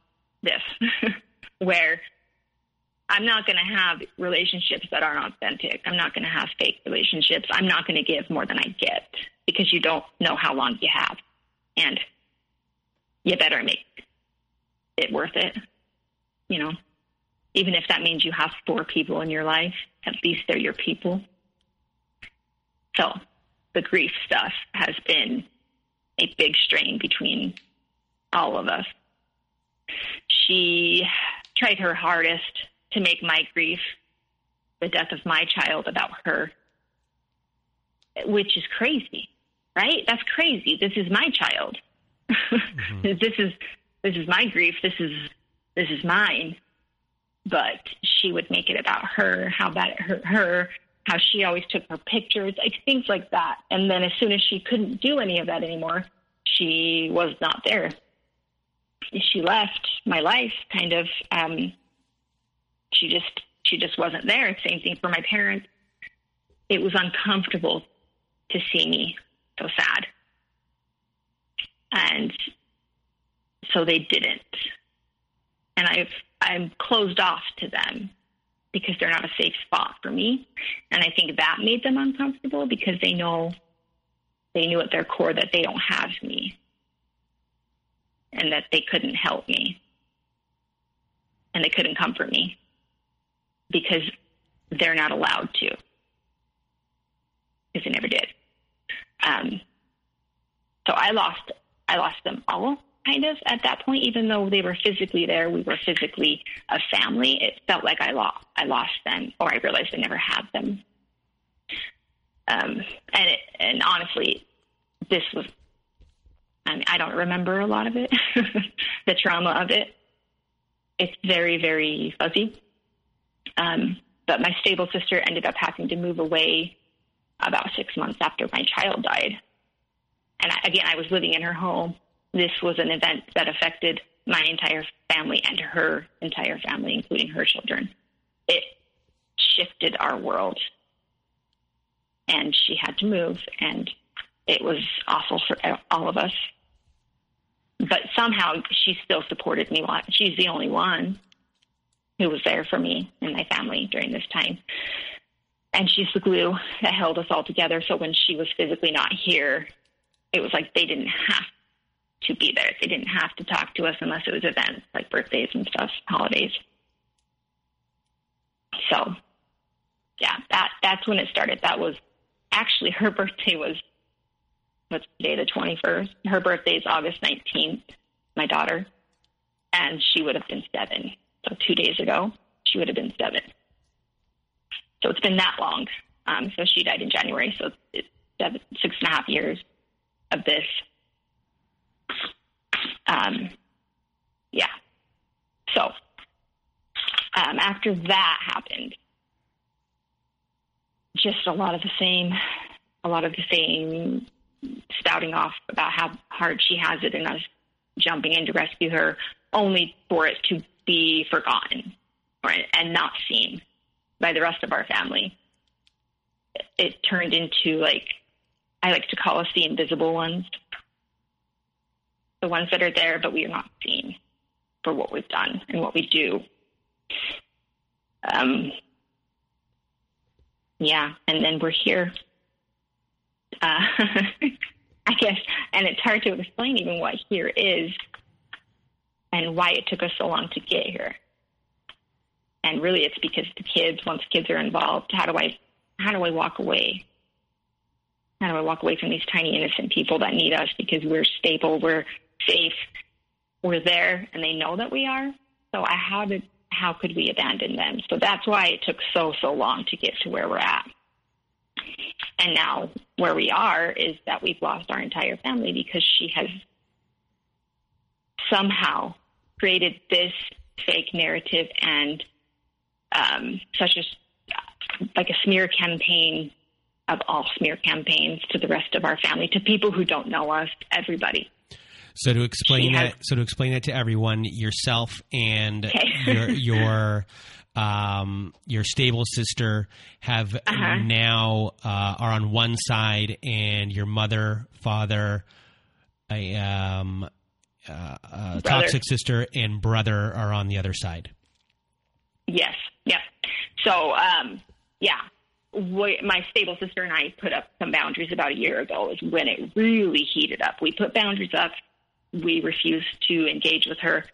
this, where I'm not going to have relationships that aren't authentic. I'm not going to have fake relationships. I'm not going to give more than I get because you don't know how long you have. And you better make it worth it. You know, even if that means you have four people in your life, at least they're your people. So the grief stuff has been a big strain between all of us. She tried her hardest to make my grief, the death of my child, about her, which is crazy, right? That's crazy. This is my child. Mm-hmm. this is this is my grief. This is this is mine. But she would make it about her, how bad it hurt her, how she always took her pictures, like things like that. And then as soon as she couldn't do any of that anymore, she was not there. She left my life kind of um she just she just wasn't there. Same thing for my parents. It was uncomfortable to see me so sad. And so they didn't. And I've I'm closed off to them because they're not a safe spot for me. And I think that made them uncomfortable because they know they knew at their core that they don't have me and that they couldn't help me and they couldn't comfort me because they're not allowed to because they never did. Um, so I lost I lost them all kind of at that point, even though they were physically there, we were physically a family. It felt like I lost, I lost them, or I realized I never had them. Um, and it, and honestly, this was, I, mean, I don't remember a lot of it, the trauma of it. It's very, very fuzzy. Um, but my stable sister ended up having to move away about six months after my child died. And I, again, I was living in her home this was an event that affected my entire family and her entire family, including her children. It shifted our world. And she had to move, and it was awful for all of us. But somehow she still supported me. She's the only one who was there for me and my family during this time. And she's the glue that held us all together. So when she was physically not here, it was like they didn't have to be there. They didn't have to talk to us unless it was events like birthdays and stuff, holidays. So, yeah, that that's when it started. That was actually her birthday was what's today, the twenty first. Her birthday is August nineteenth. My daughter, and she would have been seven. So two days ago, she would have been seven. So it's been that long. Um, so she died in January. So it's seven, six and a half years of this um, yeah. So um, after that happened, just a lot of the same, a lot of the same spouting off about how hard she has it and us jumping in to rescue her, only for it to be forgotten or, and not seen by the rest of our family. It turned into like I like to call us the invisible ones the ones that are there, but we are not seen for what we've done and what we do. Um, yeah, and then we're here. Uh, I guess, and it's hard to explain even what here is and why it took us so long to get here. And really, it's because the kids. Once kids are involved, how do I, how do I walk away? How do I walk away from these tiny innocent people that need us because we're stable, we're safe. We're there and they know that we are. So I, how did how could we abandon them? So that's why it took so so long to get to where we're at. And now where we are is that we've lost our entire family because she has somehow created this fake narrative and um, such as like a smear campaign of all smear campaigns to the rest of our family, to people who don't know us, everybody. So to explain She that, has- so to explain that to everyone, yourself and Okay. your your um, your stable sister have Uh-huh. now uh, are on one side, and your mother, father, a um, uh, uh, toxic sister, and brother are on the other side. Yes. Yep. So, um, yeah, my stable sister and I put up some boundaries about a year ago. Is when it really heated up. We put boundaries up. We refused to engage with her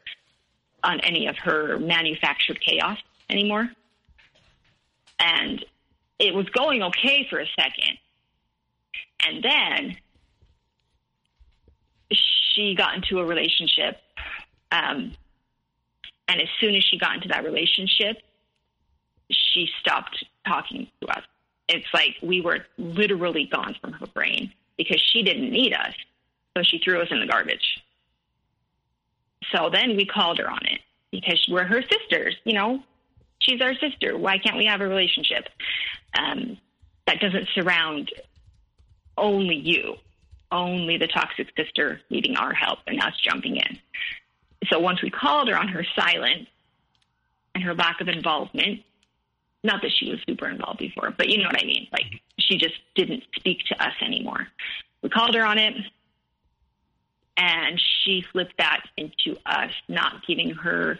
on any of her manufactured chaos anymore, and it was going okay for a second, and then she got into a relationship. Um, and as soon as she got into that relationship, she stopped talking to us. It's like we were literally gone from her brain because she didn't need us. So she threw us in the garbage. So then we called her on it because we're her sisters, you know. She's our sister. Why can't we have a relationship um, that doesn't surround only you, only the toxic sister needing our help and us jumping in? so once we called her on her silence and her lack of involvement, not that she was super involved before, but you know what I mean. Like she just didn't speak to us anymore. We called her on it, and she flipped that into us not giving her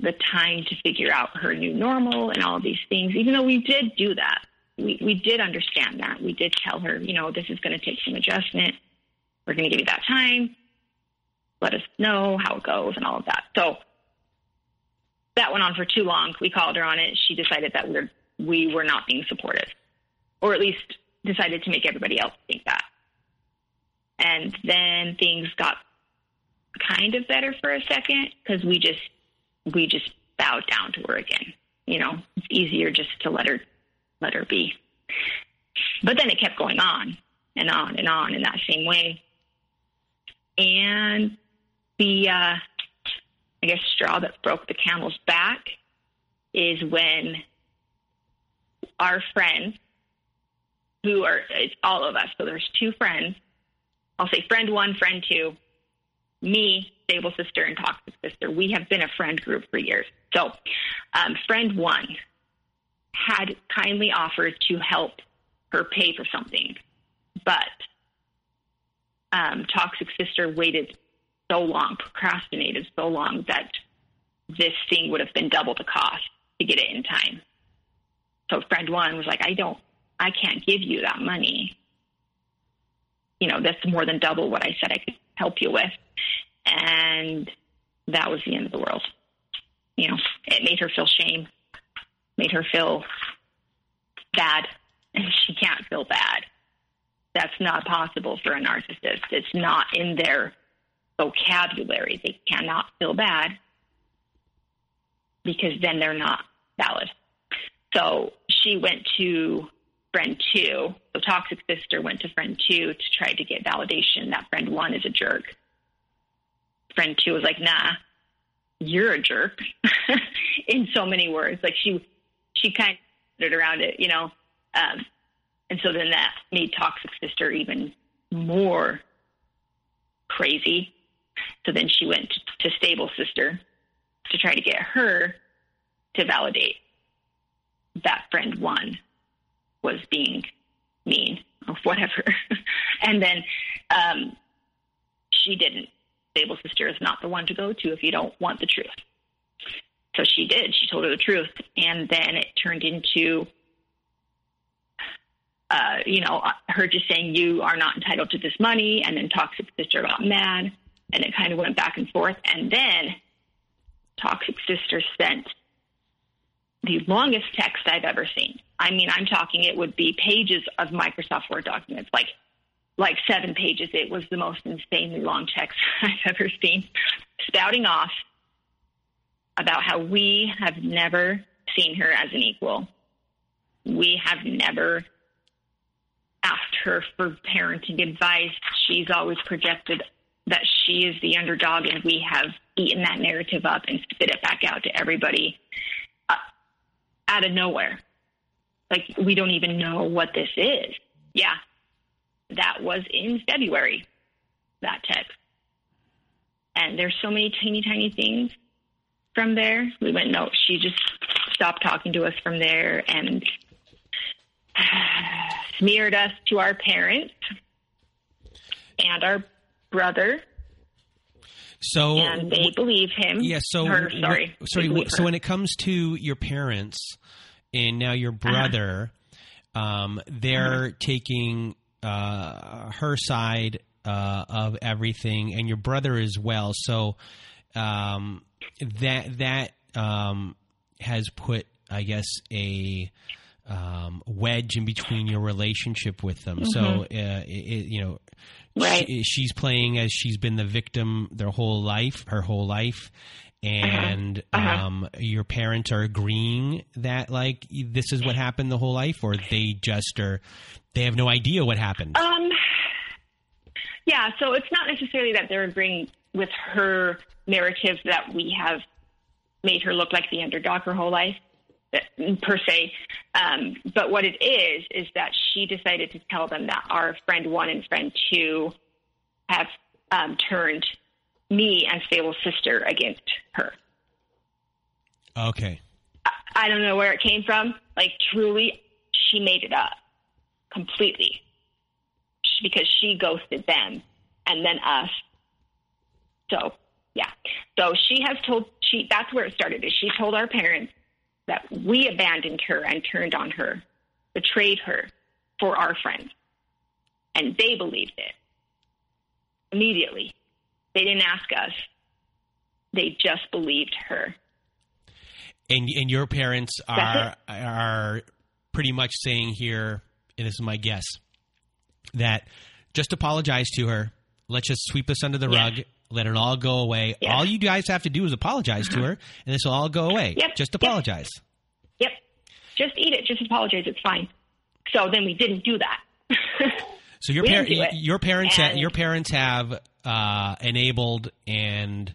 the time to figure out her new normal and all these things. Even though we did do that, we we did understand that. We did tell her, you know, this is going to take some adjustment. We're going to give you that time let us know how it goes and all of that. So that went on for too long. We called her on it. She decided that we're we were not being supportive, or at least decided to make everybody else think that. And then things got kind of better for a second because we just we just bowed down to her again. You know, it's easier just to let her let her be. But then it kept going on and on and on in that same way. And the uh, I guess straw that broke the camel's back is when our friends, who are it's all of us, so there's two friends. I'll say friend one, friend two, me, stable sister, and toxic sister. We have been a friend group for years. So, um, friend one had kindly offered to help her pay for something, but um, toxic sister waited so long, procrastinated so long that this thing would have been double the cost to get it in time. So friend one was like, I don't, I can't give you that money. You know, that's more than double what I said I could help you with. And that was the end of the world. You know, it made her feel shame, made her feel bad, and she can't feel bad. That's not possible for a narcissist. It's not in their vocabulary. They cannot feel bad because then they're not valid. So she went to friend two. So toxic sister went to friend two to try to get validation that friend one is a jerk. Friend two was like, nah, you're a jerk in so many words. Like she, she kind of it around it, you know? Um, and so then that made toxic sister even more crazy. So then she went to stable sister to try to get her to validate that friend one was being mean or whatever. and then um, she didn't. Stable sister is not the one to go to if you don't want the truth. So she did. She told her the truth. And then it turned into, uh, you know, her just saying, you are not entitled to this money. And then toxic sister got mad. And it kind of went back and forth. And then toxic sister sent the longest text I've ever seen. I mean, I'm talking it would be pages of Microsoft Word documents, like like seven pages. It was the most insanely long text I've ever seen, spouting off about how we have never seen her as an equal. We have never asked her for parenting advice. She's always projected that she is the underdog, and we have eaten that narrative up and spit it back out to everybody uh, out of nowhere. Like, we don't even know what this is. Yeah, that was in February, that text. And there's so many teeny tiny things from there. We went, no, she just stopped talking to us from there and smeared us to our parents and our brother. So and they believe him. Yeah. So her, sorry. sorry. They wh- believe So when it comes to your parents and now your Uh-huh. brother, um, they're taking uh, her side uh, of everything, and your brother as well. So um, that that um, has put, I guess, a um, wedge in between your relationship with them. So uh, it, it, you know. Mm-hmm. Right. She, she's playing as she's been the victim their whole life, her whole life, and Uh-huh. um, your parents are agreeing that like this is what happened the whole life, or they just are they have no idea what happened. Um, yeah, so it's not necessarily that they're agreeing with her narrative that we have made her look like the underdog her whole life, per se. Um, but what it is, is that she decided to tell them that our friend one and friend two have um, turned me and Fable's sister against her. okay, I don't know where it came from. Like, truly, she made it up completely because she ghosted them and then us. So, yeah. So she has told she that's where it started. Is she told our parents that we abandoned her and turned on her, betrayed her for our friends, and they believed it immediately. They didn't ask us. They just believed her. and and your parents are are pretty much saying here, and this is my guess, that just apologize to her. Let's just sweep this under the Yeah. rug. Let it all go away. Yeah. All you guys have to do is apologize to her, and this will all go away. Yep. Just apologize. Yep. Just eat it. Just apologize. It's fine. So then we didn't do that. So your par- your parents ha- your parents have uh, enabled and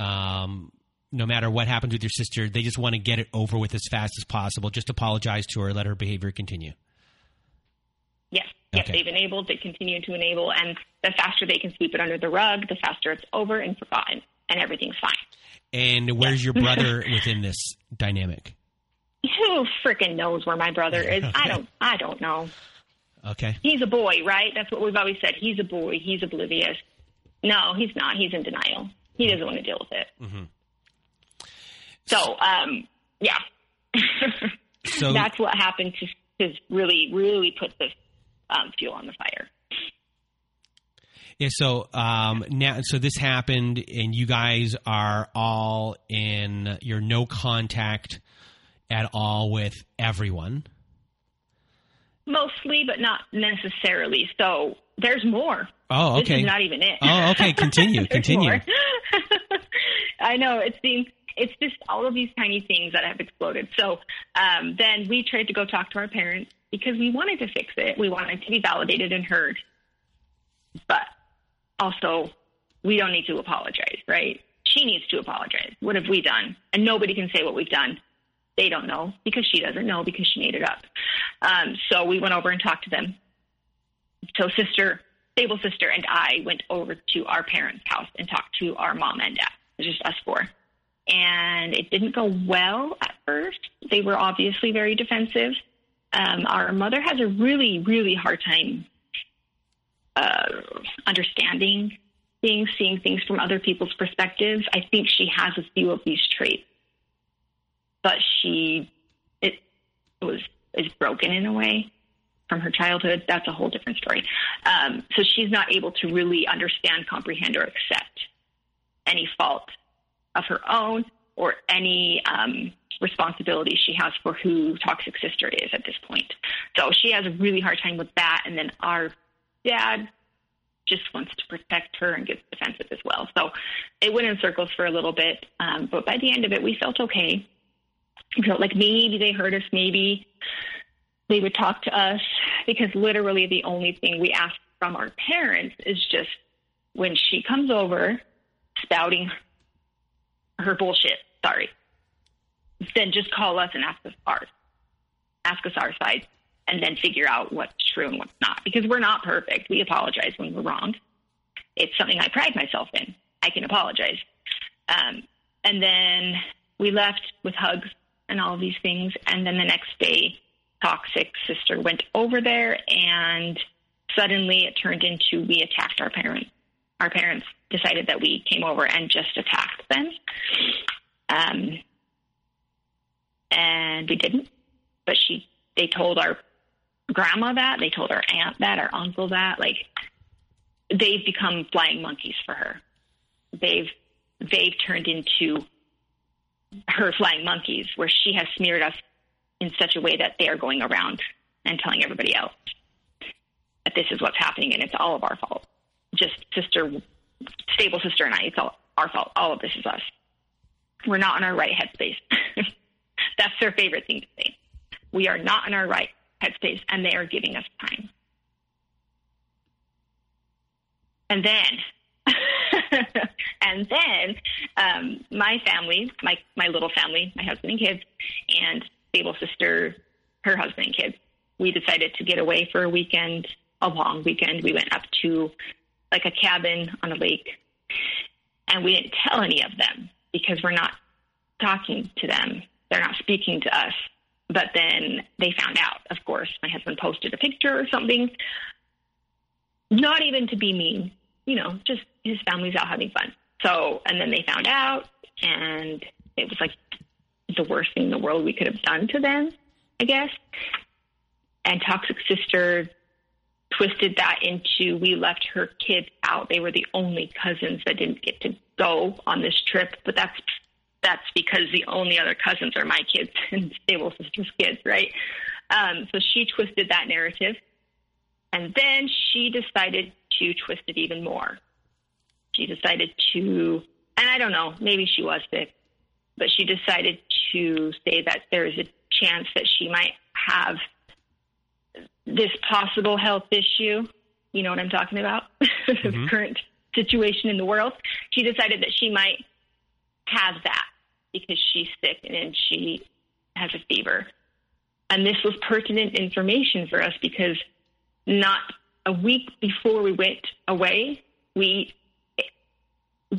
um, no matter what happens with your sister, they just want to get it over with as fast as possible. Just apologize to her, let her behavior continue. yes. Yes. Okay. They've enabled. They continue to enable. And the faster they can sweep it under the rug, the faster it's over and forgotten, and everything's fine. And where's your brother within this dynamic? Who freaking knows where my brother is? I don't. I don't know. Okay. He's a boy, right? That's what we've always said. He's a boy. He's oblivious. No, he's not. He's in denial. He doesn't want to deal with it. Mm-hmm. So, um, yeah. So that's what happened to, to really, really put the um, fuel on the fire. yeah, so um, now so this happened, and you guys are all in. You're no contact at all with everyone. Mostly, but not necessarily. So there's more. Oh, This okay. is not even it. Oh, okay. Continue. Continue. I know it's been it's just all of these tiny things that have exploded. So um, then we tried to go talk to our parents because we wanted to fix it. We wanted to be validated and heard, but also we don't need to apologize, right? She needs to apologize. What have we done? And nobody can say what we've done. They don't know because she doesn't know because she made it up. Um, so we went over and talked to them. So sister, stable sister, and I went over to our parents' house and talked to our mom and dad. Just us four. And it didn't go well at first. They were obviously very defensive. Um, our mother has a really, really hard time uh, understanding things, seeing things from other people's perspectives. I think she has a few of these traits, but she it was is broken in a way from her childhood. That's a whole different story. Um, so she's not able to really understand, comprehend, or accept any fault of her own or any um, responsibility she has for who Toxic Sister is at this point. So she has a really hard time with that. And then our dad just wants to protect her and gets defensive as well. So it went in circles for a little bit. Um, but by the end of it, we felt okay. We felt like maybe they hurt us, maybe they would talk to us because literally the only thing we ask from our parents is just when she comes over spouting her bullshit, sorry, then just call us and ask us ours. Ask us our side and then figure out what's true and what's not because we're not perfect. We apologize when we're wrong. It's something I pride myself in. I can apologize. Um, and then we left with hugs and all these things. And then the next day, toxic sister went over there, and suddenly it turned into we attacked our parents. Our parents decided that we came over and just attacked them. Um, and we didn't. But she, they told our grandma that, they told our aunt that, our uncle that. Like, they've become flying monkeys for her. They've they've turned into her flying monkeys, where she has smeared us in such a way that they are going around and telling everybody else that this is what's happening and it's all of our fault. Just sister, stable sister, and I, it's all our fault. All of this is us. We're not in our right headspace. That's their favorite thing to say. We are not in our right headspace, and they are giving us time. And then, and then, um, my family, my my little family, my husband and kids, and stable sister, her husband and kids, we decided to get away for a weekend, a long weekend. We went up to like a cabin on a lake, and we didn't tell any of them because we're not talking to them. They're not speaking to us. But then they found out, of course. My husband posted a picture or something, not even to be mean, you know, just his family's out having fun. So, and then they found out, and it was like the worst thing in the world we could have done to them, I guess. And Toxic Sister twisted that into we left her kids out. They were the only cousins that didn't get to go on this trip, but that's that's because the only other cousins are my kids and Stable Sister's kids, right? Um, so she twisted that narrative. And then she decided to twist it even more. She decided to, and I don't know, maybe she was sick, but she decided to say that there is a chance that she might have this possible health issue. You know what I'm talking about? Mm-hmm. the current situation in the world. She decided that she might have that because she's sick and she has a fever. And this was pertinent information for us because not a week before we went away, we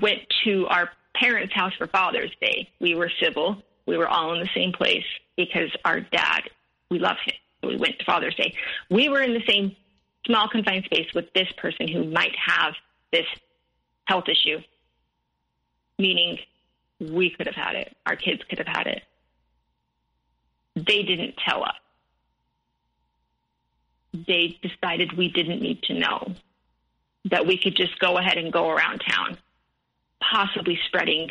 went to our parents' house for Father's Day. We were civil. We were all in the same place because our dad, we love him. We went to Father's Day. We were in the same small confined space with this person who might have this health issue, meaning we could have had it. Our kids could have had it. They didn't tell us. They decided we didn't need to know, that we could just go ahead and go around town, possibly spreading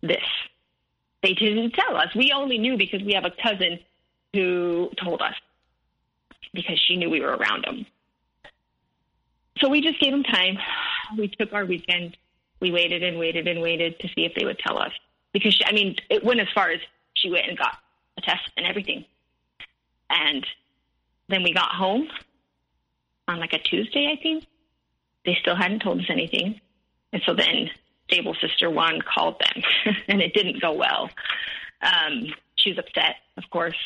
this. They didn't tell us. We only knew because we have a cousin who told us because she knew we were around them. So we just gave them time. We took our weekend we waited and waited and waited to see if they would tell us. Because, she, I mean, it went as far as she went and got a test and everything. And then we got home on like a Tuesday, I think. They still hadn't told us anything. And so then Stable Sister One called them, and it didn't go well. Um, she was upset, of course.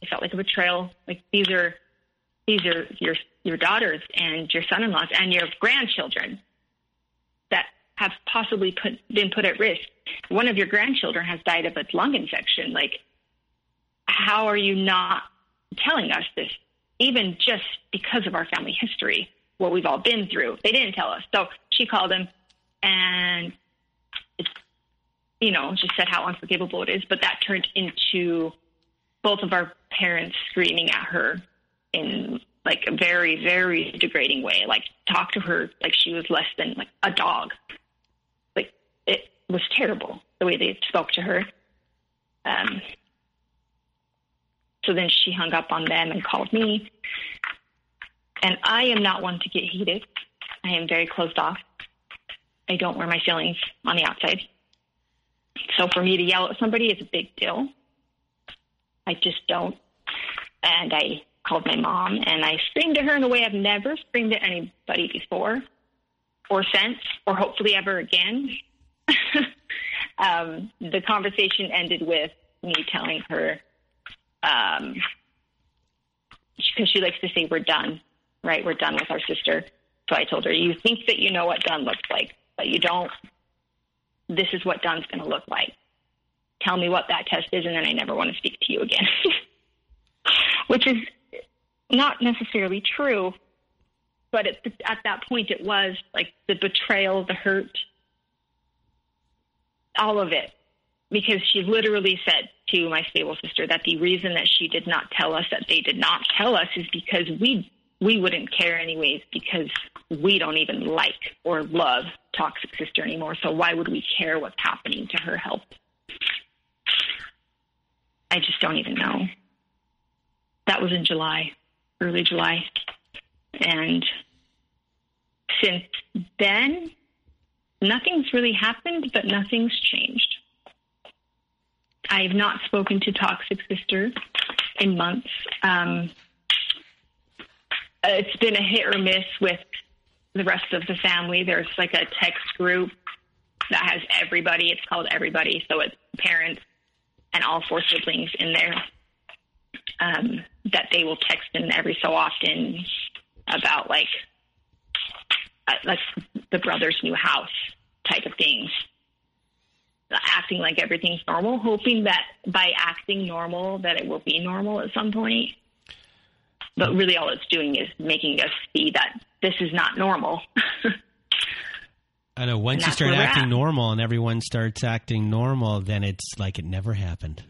It felt like a betrayal. Like these are these are your your daughters and your son-in-laws and your grandchildren that have possibly put, been put at risk. One of your grandchildren has died of a lung infection. Like, how are you not telling us this? Even just because of our family history, what we've all been through. They didn't tell us. So she called him and it's, you know, just said how unforgivable it is. But that turned into both of our parents screaming at her in like a very, very degrading way. Like talk to her like she was less than like a dog Like it was terrible the way they spoke to her. Um, so then she hung up on them and called me. And I am not one to get heated. I am very closed off. I don't wear my feelings on the outside. So for me to yell at somebody is a big deal. I just don't. And I called my mom and I screamed at her in a way I've never screamed at anybody before or since or hopefully ever again. um, the conversation ended with me telling her, because um, she likes to say, we're done, right? We're done with our sister. So I told her, you think that you know what done looks like. But you don't, this is what done's going to look like. Tell me what that test is, and then I never want to speak to you again. Which is not necessarily true, but at, at that point, it was like the betrayal, the hurt, all of it. Because she literally said to my stable sister that the reason that she did not tell us that they did not tell us is because we we wouldn't care anyways because we don't even like or love toxic sister anymore. So why would we care what's happening to her health? I just don't even know. That was in July, early July. And since then, nothing's really happened, but nothing's changed. I've not spoken to Toxic Sister in months. Um, it's been a hit or miss with the rest of the family. There's like a text group that has everybody. It's called Everybody. So it's parents and all four siblings in there um, that they will text in every so often about like uh, like the brother's new house type of things acting like everything's normal hoping that by acting normal that it will be normal at some point but really all it's doing is making us see that this is not normal I know once you start acting normal and everyone starts acting normal, then it's like it never happened.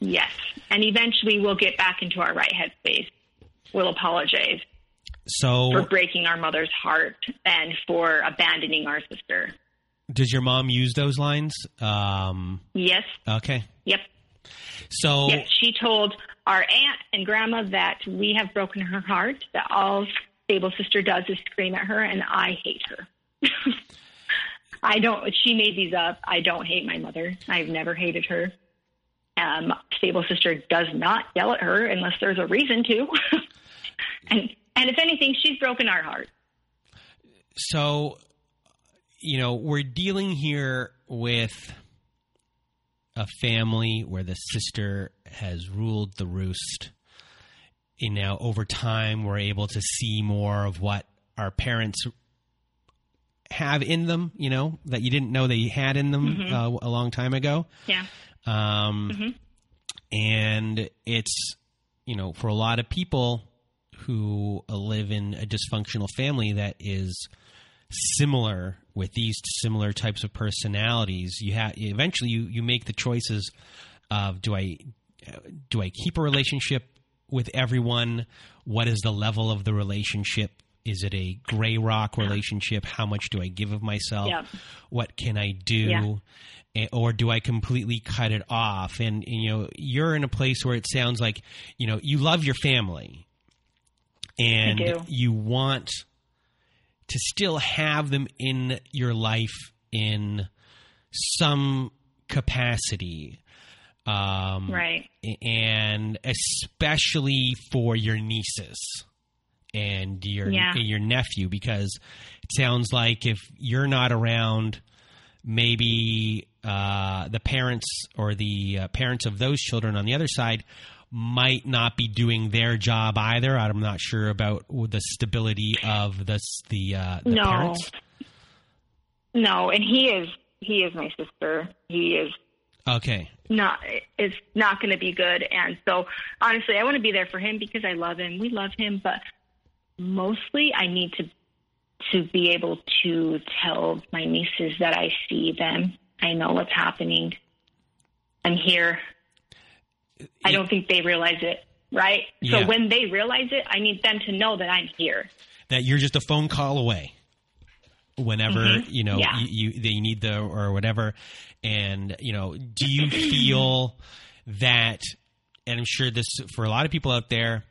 yes and eventually we'll get back into our right headspace we'll apologize So, for breaking our mother's heart and for abandoning our sister does your mom use those lines? Um, yes okay. yep So, Yes, she told our aunt and grandma that we have broken her heart, that all Stable Sister does is scream at her, and I hate her. I don't, she made these up. I don't hate my mother. I've never hated her. Um, Stable Sister does not yell at her unless there's a reason to. and, and if anything, she's broken our heart. so you know, we're dealing here with a family where the sister has ruled the roost. And now, over time, we're able to see more of what our parents have in them, you know, that you didn't know they had in them uh, a long time ago. Yeah. Um, And it's, you know, for a lot of people who live in a dysfunctional family that is similar with these similar types of personalities, you have eventually you, you make the choices of do I do I keep a relationship with everyone? What is the level of the relationship? Is it a gray rock relationship? How much do I give of myself? Yeah. What can I do? Yeah. Or do I completely cut it off? And you know, you're in a place where it sounds like you know you love your family, and you want to still have them in your life in some capacity. Um, Right. and especially for your nieces and your Yeah. your nephew because it sounds like if you're not around maybe uh, the parents or the uh, parents of those children on the other side might not be doing their job either i'm not sure about the stability of the the, uh, the No. parents No, and he is, he is my sister. He is okay not is not going to be good. And so, honestly, I want to be there for him because I love him. We love him, but mostly I need to to be able to tell my nieces that I see them. I know what's happening. I'm here. I don't think they realize it, right? Yeah. So when they realize it, I need them to know that I'm here. that you're just a phone call away whenever you know Yeah. you, you they need the or whatever and you know do you feel that and i'm sure this for a lot of people out there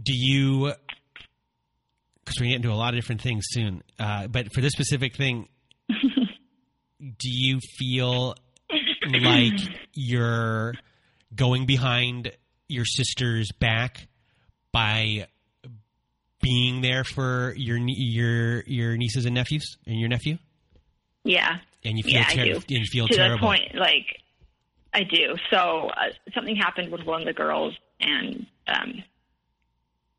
do you because we're getting into a lot of different things soon uh, but for this specific thing do you feel like you're going behind your sister's back by being there for your your your nieces and nephews and your nephew, Yeah. and you feel Yeah, I do. and you feel to terrible. point like i do so uh, something happened with one of the girls and um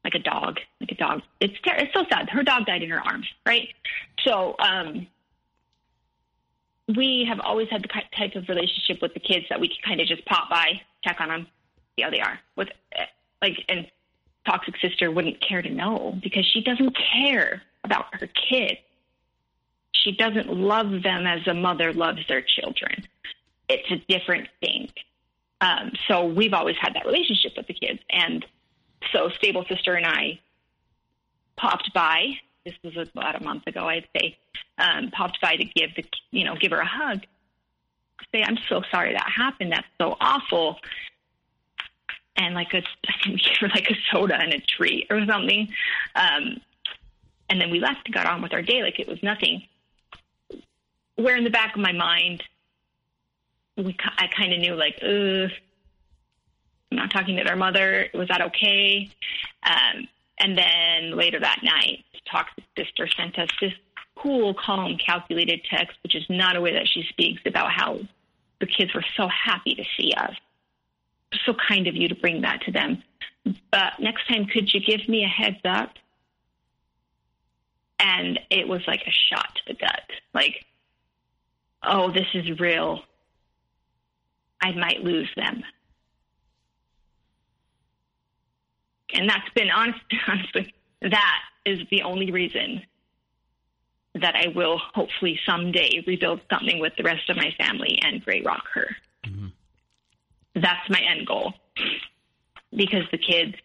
like a dog like a dog it's ter- it's so sad her dog died in her arms right So, um, we have always had the type of relationship with the kids that we can kind of just pop by, check on them, see how they are. With like, and toxic sister wouldn't care to know because she doesn't care about her kids. She doesn't love them as a mother loves their children. It's a different thing. Um, so we've always had that relationship with the kids, and so stable sister and I popped by. This was about a month ago, I'd say. Um, popped by to give the you know give her a hug. Say, I'm so sorry that happened. That's so awful and like a give her like a soda and a treat or something. Um, and then we left and got on with our day like it was nothing. Where in the back of my mind, we I kind of knew like, ugh, I'm not talking to their mother. Was that okay? Um, and then later that night, toxic sister sent us this cool, calm, calculated text, which is not a way that she speaks about how the kids were so happy to see us so kind of you to bring that to them. But next time, could you give me a heads up? And it was like a shot to the gut. Like, oh, this is real. I might lose them. And that's been honest, honestly, that is the only reason that I will hopefully someday rebuild something with the rest of my family and Grey Rock her. Mm-hmm. That's my end goal. Because the kids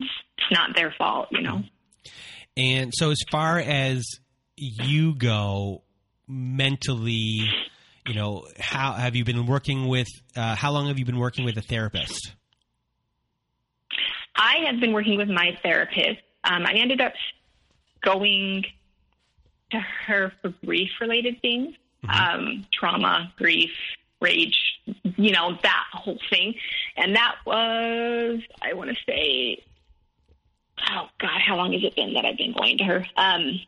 it's not their fault you know? And so as far as you go mentally you know how have you been working with uh, how long have you been working with a therapist? I have been working with my therapist. Um, i ended up going to her for grief related things mm-hmm. um, trauma, grief, rage, you know, that whole thing. And that was, I want to say, oh God, how long has it been that I've been going to her? Um,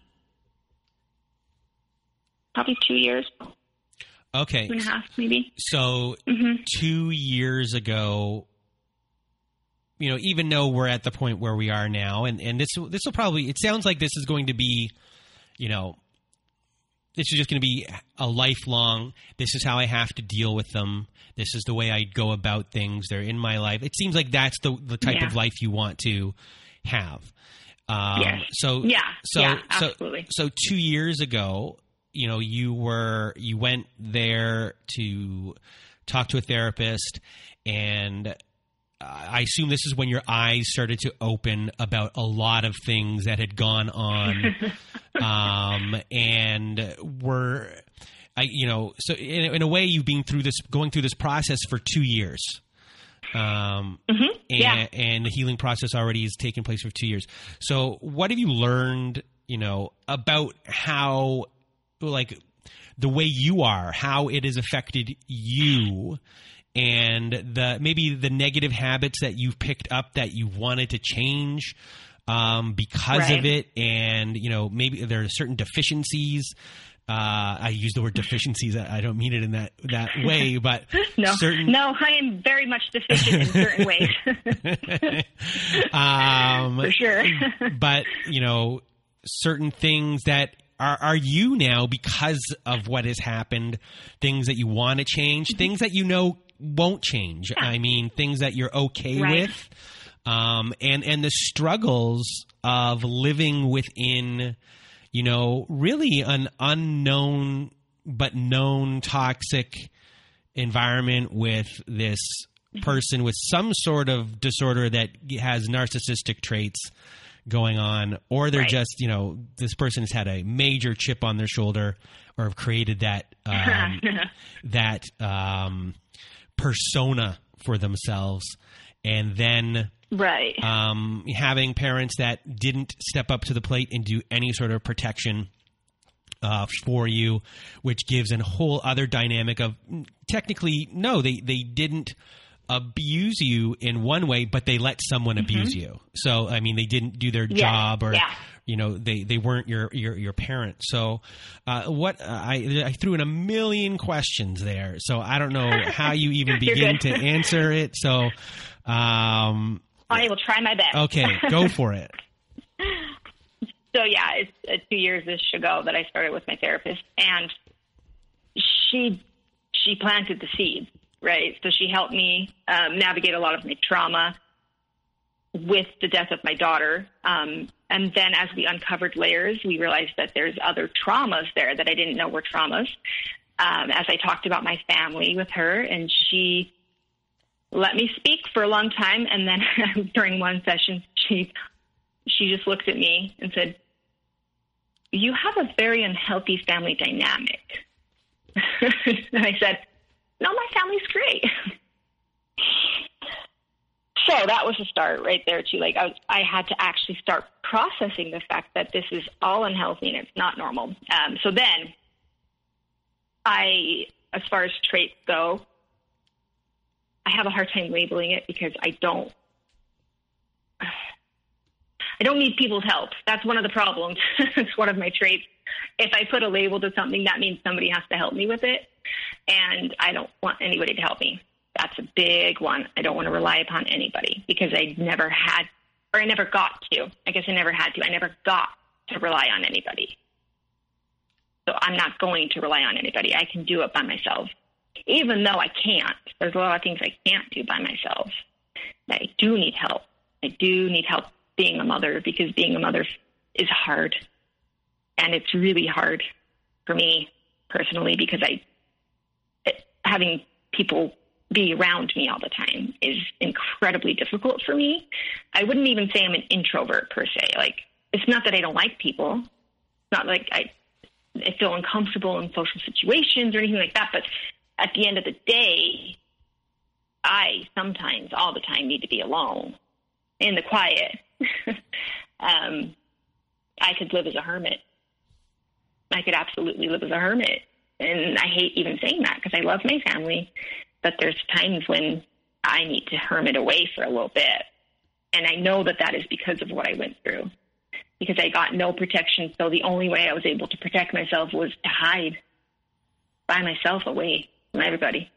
probably two years. Okay. Two and a half, maybe. So mm-hmm. two years ago, you know, even though we're at the point where we are now, and, and this this will probably it sounds like this is going to be, you know, this is just going to be a lifelong this is how i have to deal with them this is the way i go about things they're in my life it seems like that's the, the type yeah. of life you want to have um, yes. so yeah so yeah, absolutely. so so two years ago you know you were you went there to talk to a therapist and I assume this is when your eyes started to open about a lot of things that had gone on, um, and were, I, you know, so in, in, a way, you've been through this, going through this process for two years, um, mm-hmm. and, yeah. and the healing process already has taken place for two years. So, what have you learned, you know, about how, like, the way you are, how it has affected you? And the maybe the negative habits that you've picked up that you wanted to change um, because right. of it, and you know maybe there are certain deficiencies. Uh, I use the word deficiencies. I don't mean it in that that way, but no, certain... no, I am very much deficient in certain ways. um, For sure. but you know, certain things that are, are you now because of what has happened? Things that you want to change, mm-hmm. things that you know won't change. I mean, things that you're okay right. with, um, and and the struggles of living within, you know, really an unknown but known toxic environment with this person with some sort of disorder that has narcissistic traits going on or they're right. just you know this person has had a major chip on their shoulder or have created that um, that um, persona for themselves and then right um, having parents that didn't step up to the plate and do any sort of protection uh, for you, which gives a whole other dynamic of technically no, they they didn't abuse you in one way, but they let someone mm-hmm. abuse you. So I mean, they didn't do their job or. Yeah you know they they weren't your your your parent. So uh, what uh, I, I threw in a million questions there. So i don't know how you even begin to answer it. So um i will try my best. Okay go for it. So yeah, it's uh, two years this ago that I started with my therapist, and she she planted the seeds, right? So she helped me um, navigate a lot of my trauma with the death of my daughter. Um, and then as we uncovered layers, we realized that there's other traumas there that I didn't know were traumas. Um, as I talked about my family with her, and she let me speak for a long time. And then during one session, she she just looked at me and said, "You have a very unhealthy family dynamic." and I said, "No, my family's great." so that was a start right there too. Like I, was, I had to actually start processing the fact that this is all unhealthy and it's not normal. Um, so then, I, as far as traits go, I have a hard time labeling it because I don't. I don't need people's help. That's one of the problems. it's one of my traits. If I put a label to something, that means somebody has to help me with it. And I don't want anybody to help me. That's a big one. I don't want to rely upon anybody because I never had, or I never got to. I guess I never had to. I never got to rely on anybody. So I'm not going to rely on anybody. I can do it by myself. Even though I can't, there's a lot of things I can't do by myself. I do need help. I do need help being a mother because being a mother is hard. And it's really hard for me personally because I, having people be around me all the time is incredibly difficult for me. I wouldn't even say I'm an introvert per se. Like, it's not that I don't like people. It's not like I, I feel uncomfortable in social situations or anything like that. But at the end of the day, I sometimes, all the time, need to be alone in the quiet. um, I could live as a hermit. I could absolutely live as a hermit. And I hate even saying that because I love my family but there's times when I need to hermit away for a little bit. And I know that that is because of what I went through, because I got no protection. So the only way I was able to protect myself was to hide by myself away from everybody.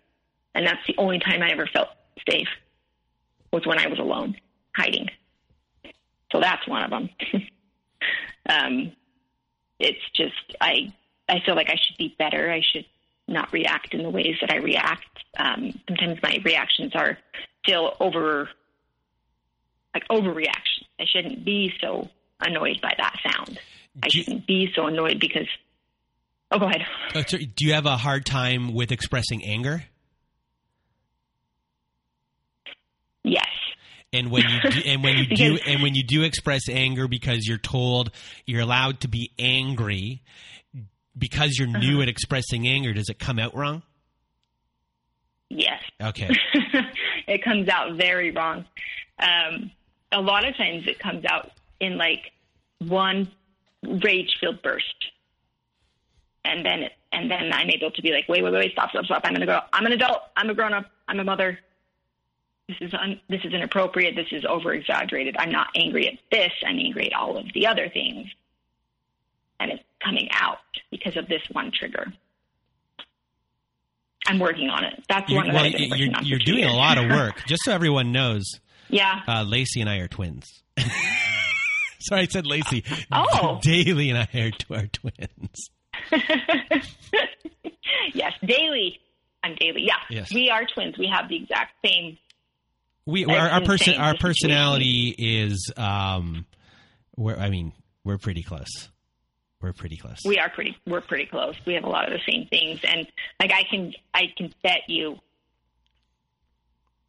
And that's the only time I ever felt safe was when I was alone, hiding. So that's one of them. um, it's just I I feel like I should be better. I should not react in the ways that I react. Um, sometimes my reactions are still over, like overreaction. I shouldn't be so annoyed by that sound. I do shouldn't be so annoyed because. Oh, go ahead. Uh, so do you have a hard time with expressing anger? Yes. And when you do, and when you do and when you do express anger because you're told you're allowed to be angry, because you're new uh-huh. at expressing anger, does it come out wrong? Yes. Okay. it comes out very wrong. Um, a lot of times it comes out in like one rage filled burst. And then it, and then I'm able to be like, wait, wait, wait, stop, stop, stop. I'm gonna go. I'm an adult. I'm a grown up. I'm a mother. This is un, this is inappropriate. This is over exaggerated. I'm not angry at this. I'm angry at all of the other things and it's coming out because of this one trigger. I'm working on it. That's you're, one well, that you're, you're doing years. a lot of work. Just so everyone knows. Yeah. Uh, Lacey and I are twins. Sorry, I said Lacey. Oh. Daily and I are, are twins. yes, Daily. I'm Daily. Yeah. Yes. We are twins. We have the exact same. We our, our person our personality is um, we're I mean we're pretty close. We're pretty close. We are pretty. We're pretty close. We have a lot of the same things, and like I can, I can bet you,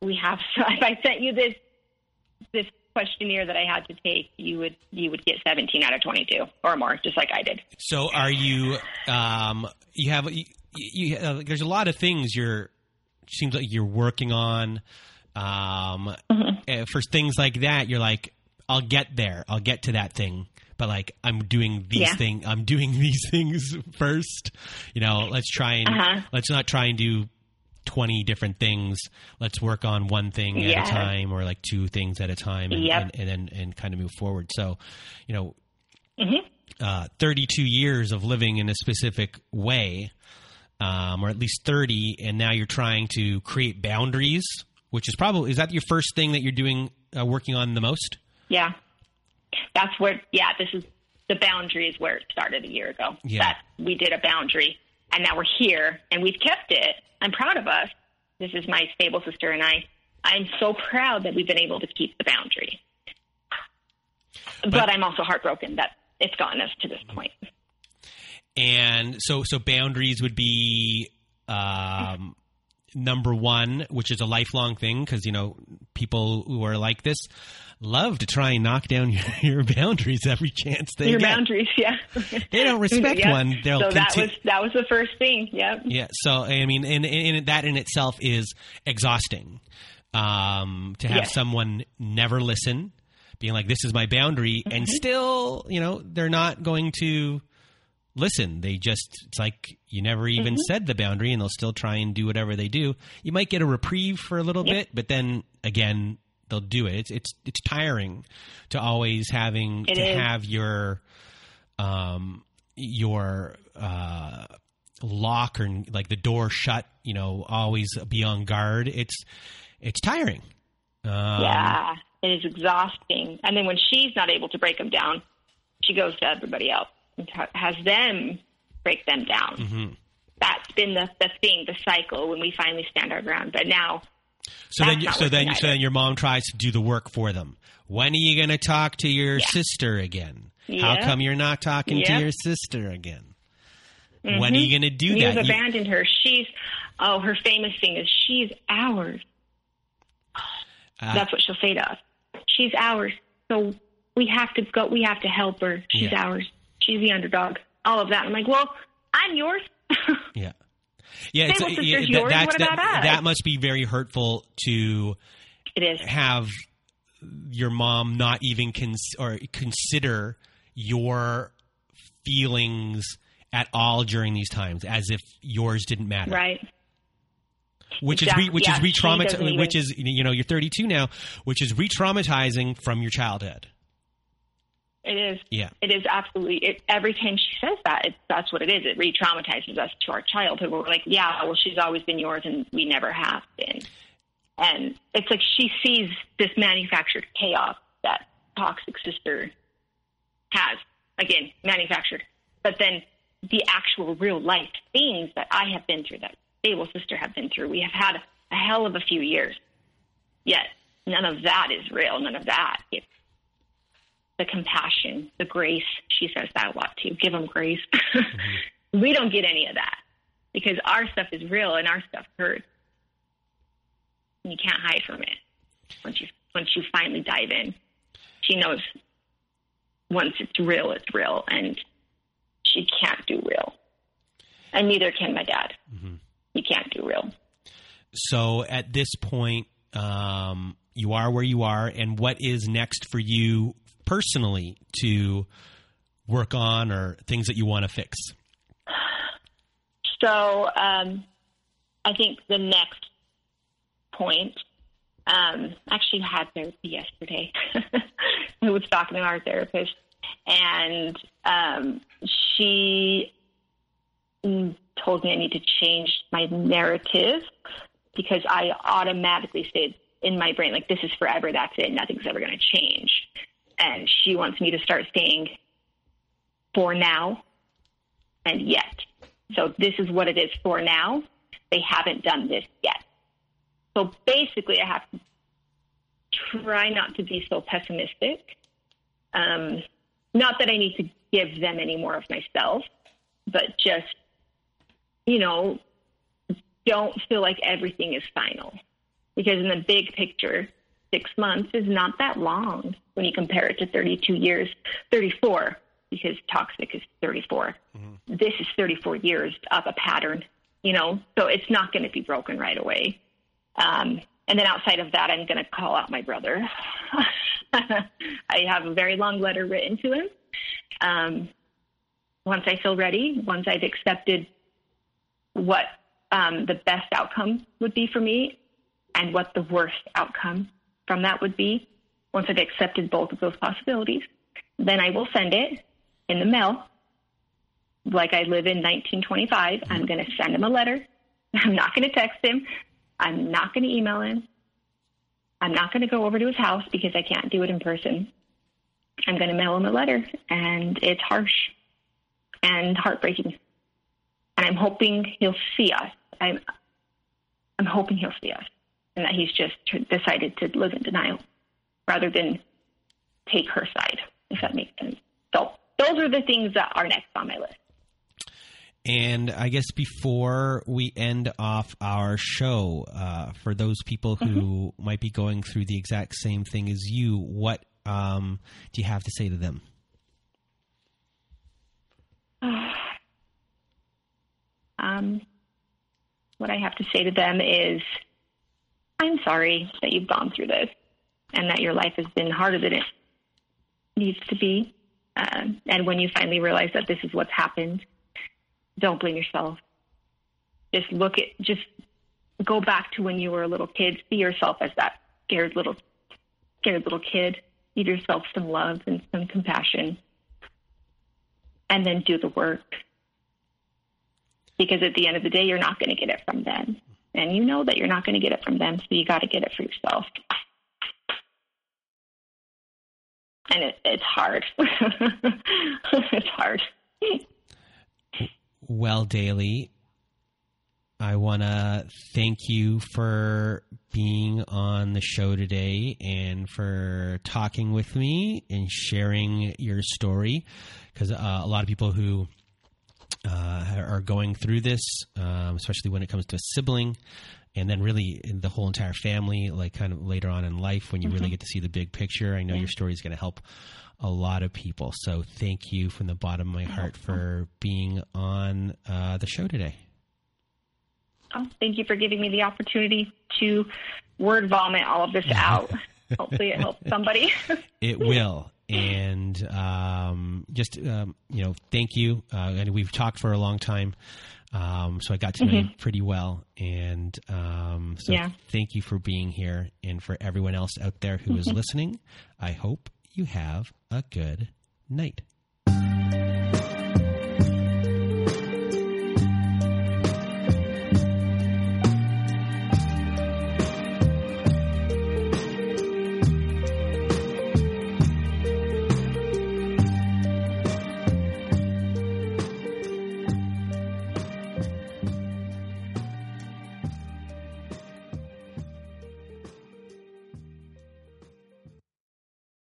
we have. So If I sent you this, this questionnaire that I had to take, you would you would get 17 out of 22 or more, just like I did. So, are you? Um, you have you, you uh, there's a lot of things you're seems like you're working on. Um, mm-hmm. Eh, for things like that, you're like, I'll get there. I'll get to that thing but like I'm doing these yeah. things. I'm doing these things first. You know, let's try and uh-huh. let's not try and do 20 different things. Let's work on one thing at a time or like two things at a time and, yep. and, and, then and kind of move forward. So, you know, mm-hmm. uh, 32 years of living in a specific way, um, or at least 30, and now you're trying to create boundaries, which is probably, is that your first thing that you're doing, uh, working on the most? Yeah that's where yeah this is the boundary is where it started a year ago. Yeah. That we did a boundary, and now we're here, and we've kept it. I'm proud of us. This is my stable sister and I. I'm so proud that we've been able to keep the boundary. But, But- I'm also heartbroken that it's gotten us to this point. and so so boundaries would be um, number one, which is a lifelong thing because you know people who are like this love to try and knock down your, your boundaries every chance they get Your get. boundaries, yeah. They don't respect Yeah. one. They'll so that conti- was that was the first thing. Yep. Yeah. So I mean, and, and that in itself is exhausting. Um, to have Yes. someone never listen, being like, "This is my boundary," and still, you know, they're not going to listen. They just it's like you never even said the boundary, and they'll still try and do whatever they do. You might get a reprieve for a little Yep. bit, but then again, they'll do it. It's it's it's tiring to always having It to is. have your um your uh lock or like the door shut you know always be on guard it's it's tiring um, yeah, it is exhausting. And then when she's not able to break them down, she goes to everybody else has them break them down. Mm-hmm. That's been the, the thing, the cycle when we finally stand our ground. But now, so then not so then so then your mom tries to do the work for them when are you going to talk to your sister again how come you're not talking to your sister again when are you going to do you've that You- abandoned her. She's, oh, her famous thing is she's ours. uh, That's what she'll say to us. She's ours. So we have to go, we have to help her. She's Yeah. ours. She's the underdog. All of that. I'm like, well, I'm yours. yeah yeah, it's, yeah, that, yours, what that, us? that must be very hurtful to it is. have your mom not even cons- or consider your feelings at all during these times as if yours didn't matter Right. which Exact- is re- which yeah, is re-traumatizing which is you know you're 32 now which is re-traumatizing from your childhood It is. yeah It is absolutely. It, every time she says that, it, that's what it is. It re-traumatizes us to our childhood. We're like, yeah, well, she's always been yours, and we never have been. And it's like she sees this manufactured chaos that toxic sister has. Again, manufactured. But then the actual real life things that I have been through, that stable sister have been through, we have had a hell of a few years. Yet none of that is real. None of that. It's the compassion, the grace. She says that a lot too. Give them grace. we don't get any of that because our stuff is real and our stuff hurts. And you can't hide from it once you once you finally dive in. She knows once it's real, it's real, and she can't do real, and neither can my dad. You can't do real. so at this point um, you are where you are and what is next for you personally to work on or things that you want to fix So um, I think the next point, um, actually had therapy yesterday. I was talking to our therapist, and um, she told me I need to change my narrative because I automatically said in my brain, like, this is forever, that's it, nothing's ever going to change. And she wants me to start saying, for now and yet. So this is what it is for now. They haven't done this yet. So basically, I have to try not to be so pessimistic. Um, not that I need to give them any more of myself, but just, you know, don't feel like everything is final. Because in the big picture, six months is not that long when you compare it to 32 years, 34, because toxic is 34. This is 34 years of a pattern, you know, so it's not going to be broken right away. Um, and then outside of that, I'm going to call out my brother. I have a very long letter written to him. Um, once I feel ready, once I've accepted what um, the best outcome would be for me and what the worst outcome from that would be, once I've accepted both of those possibilities, then I will send it in the mail. Like I live in 1925, I'm mm-hmm. going to send him a letter. I'm not going to text him. I'm not going to email him. I'm not going to go over to his house because I can't do it in person. I'm going to mail him a letter, and it's harsh and heartbreaking. And I'm hoping he'll see us. I'm, I'm hoping he'll see us, and that he's just decided to live in denial rather than take her side, if that makes sense. So those are the things that are next on my list. And I guess before we end off our show, uh, for those people who mm-hmm. might be going through the exact same thing as you, what um, do you have to say to them? um, what I have to say to them is, I'm sorry that you've gone through this and that your life has been harder than it needs to be. Uh, and when you finally realize that this is what's happened, don't blame yourself. Just look at, just go back to when you were a little kid. See yourself as that scared little, scared little kid. Give yourself some love and some compassion, and then do the work. Because at the end of the day, you're not going to get it from them, and you know that you're not going to get it from them, so you got to get it for yourself. And it, it's hard. it's hard. Well, Daily, I want to thank you for being on the show today and for talking with me and sharing your story. Because uh, a lot of people who uh, are going through this, um, especially when it comes to a sibling, and then really the whole entire family, like kind of later on in life when you mm-hmm. really get to see the big picture. I know yeah. your story is going to help a lot of people. So thank you from the bottom of my heart for being on uh, the show today. Oh, thank you for giving me the opportunity to word vomit all of this out. Hopefully, it helps somebody. it will. And um, just, um, you know, thank you. Uh, and we've talked for a long time. Um, so I got to know mm-hmm. you pretty well. And um, so yeah. thank you for being here. And for everyone else out there who mm-hmm. is listening, I hope you have a good night.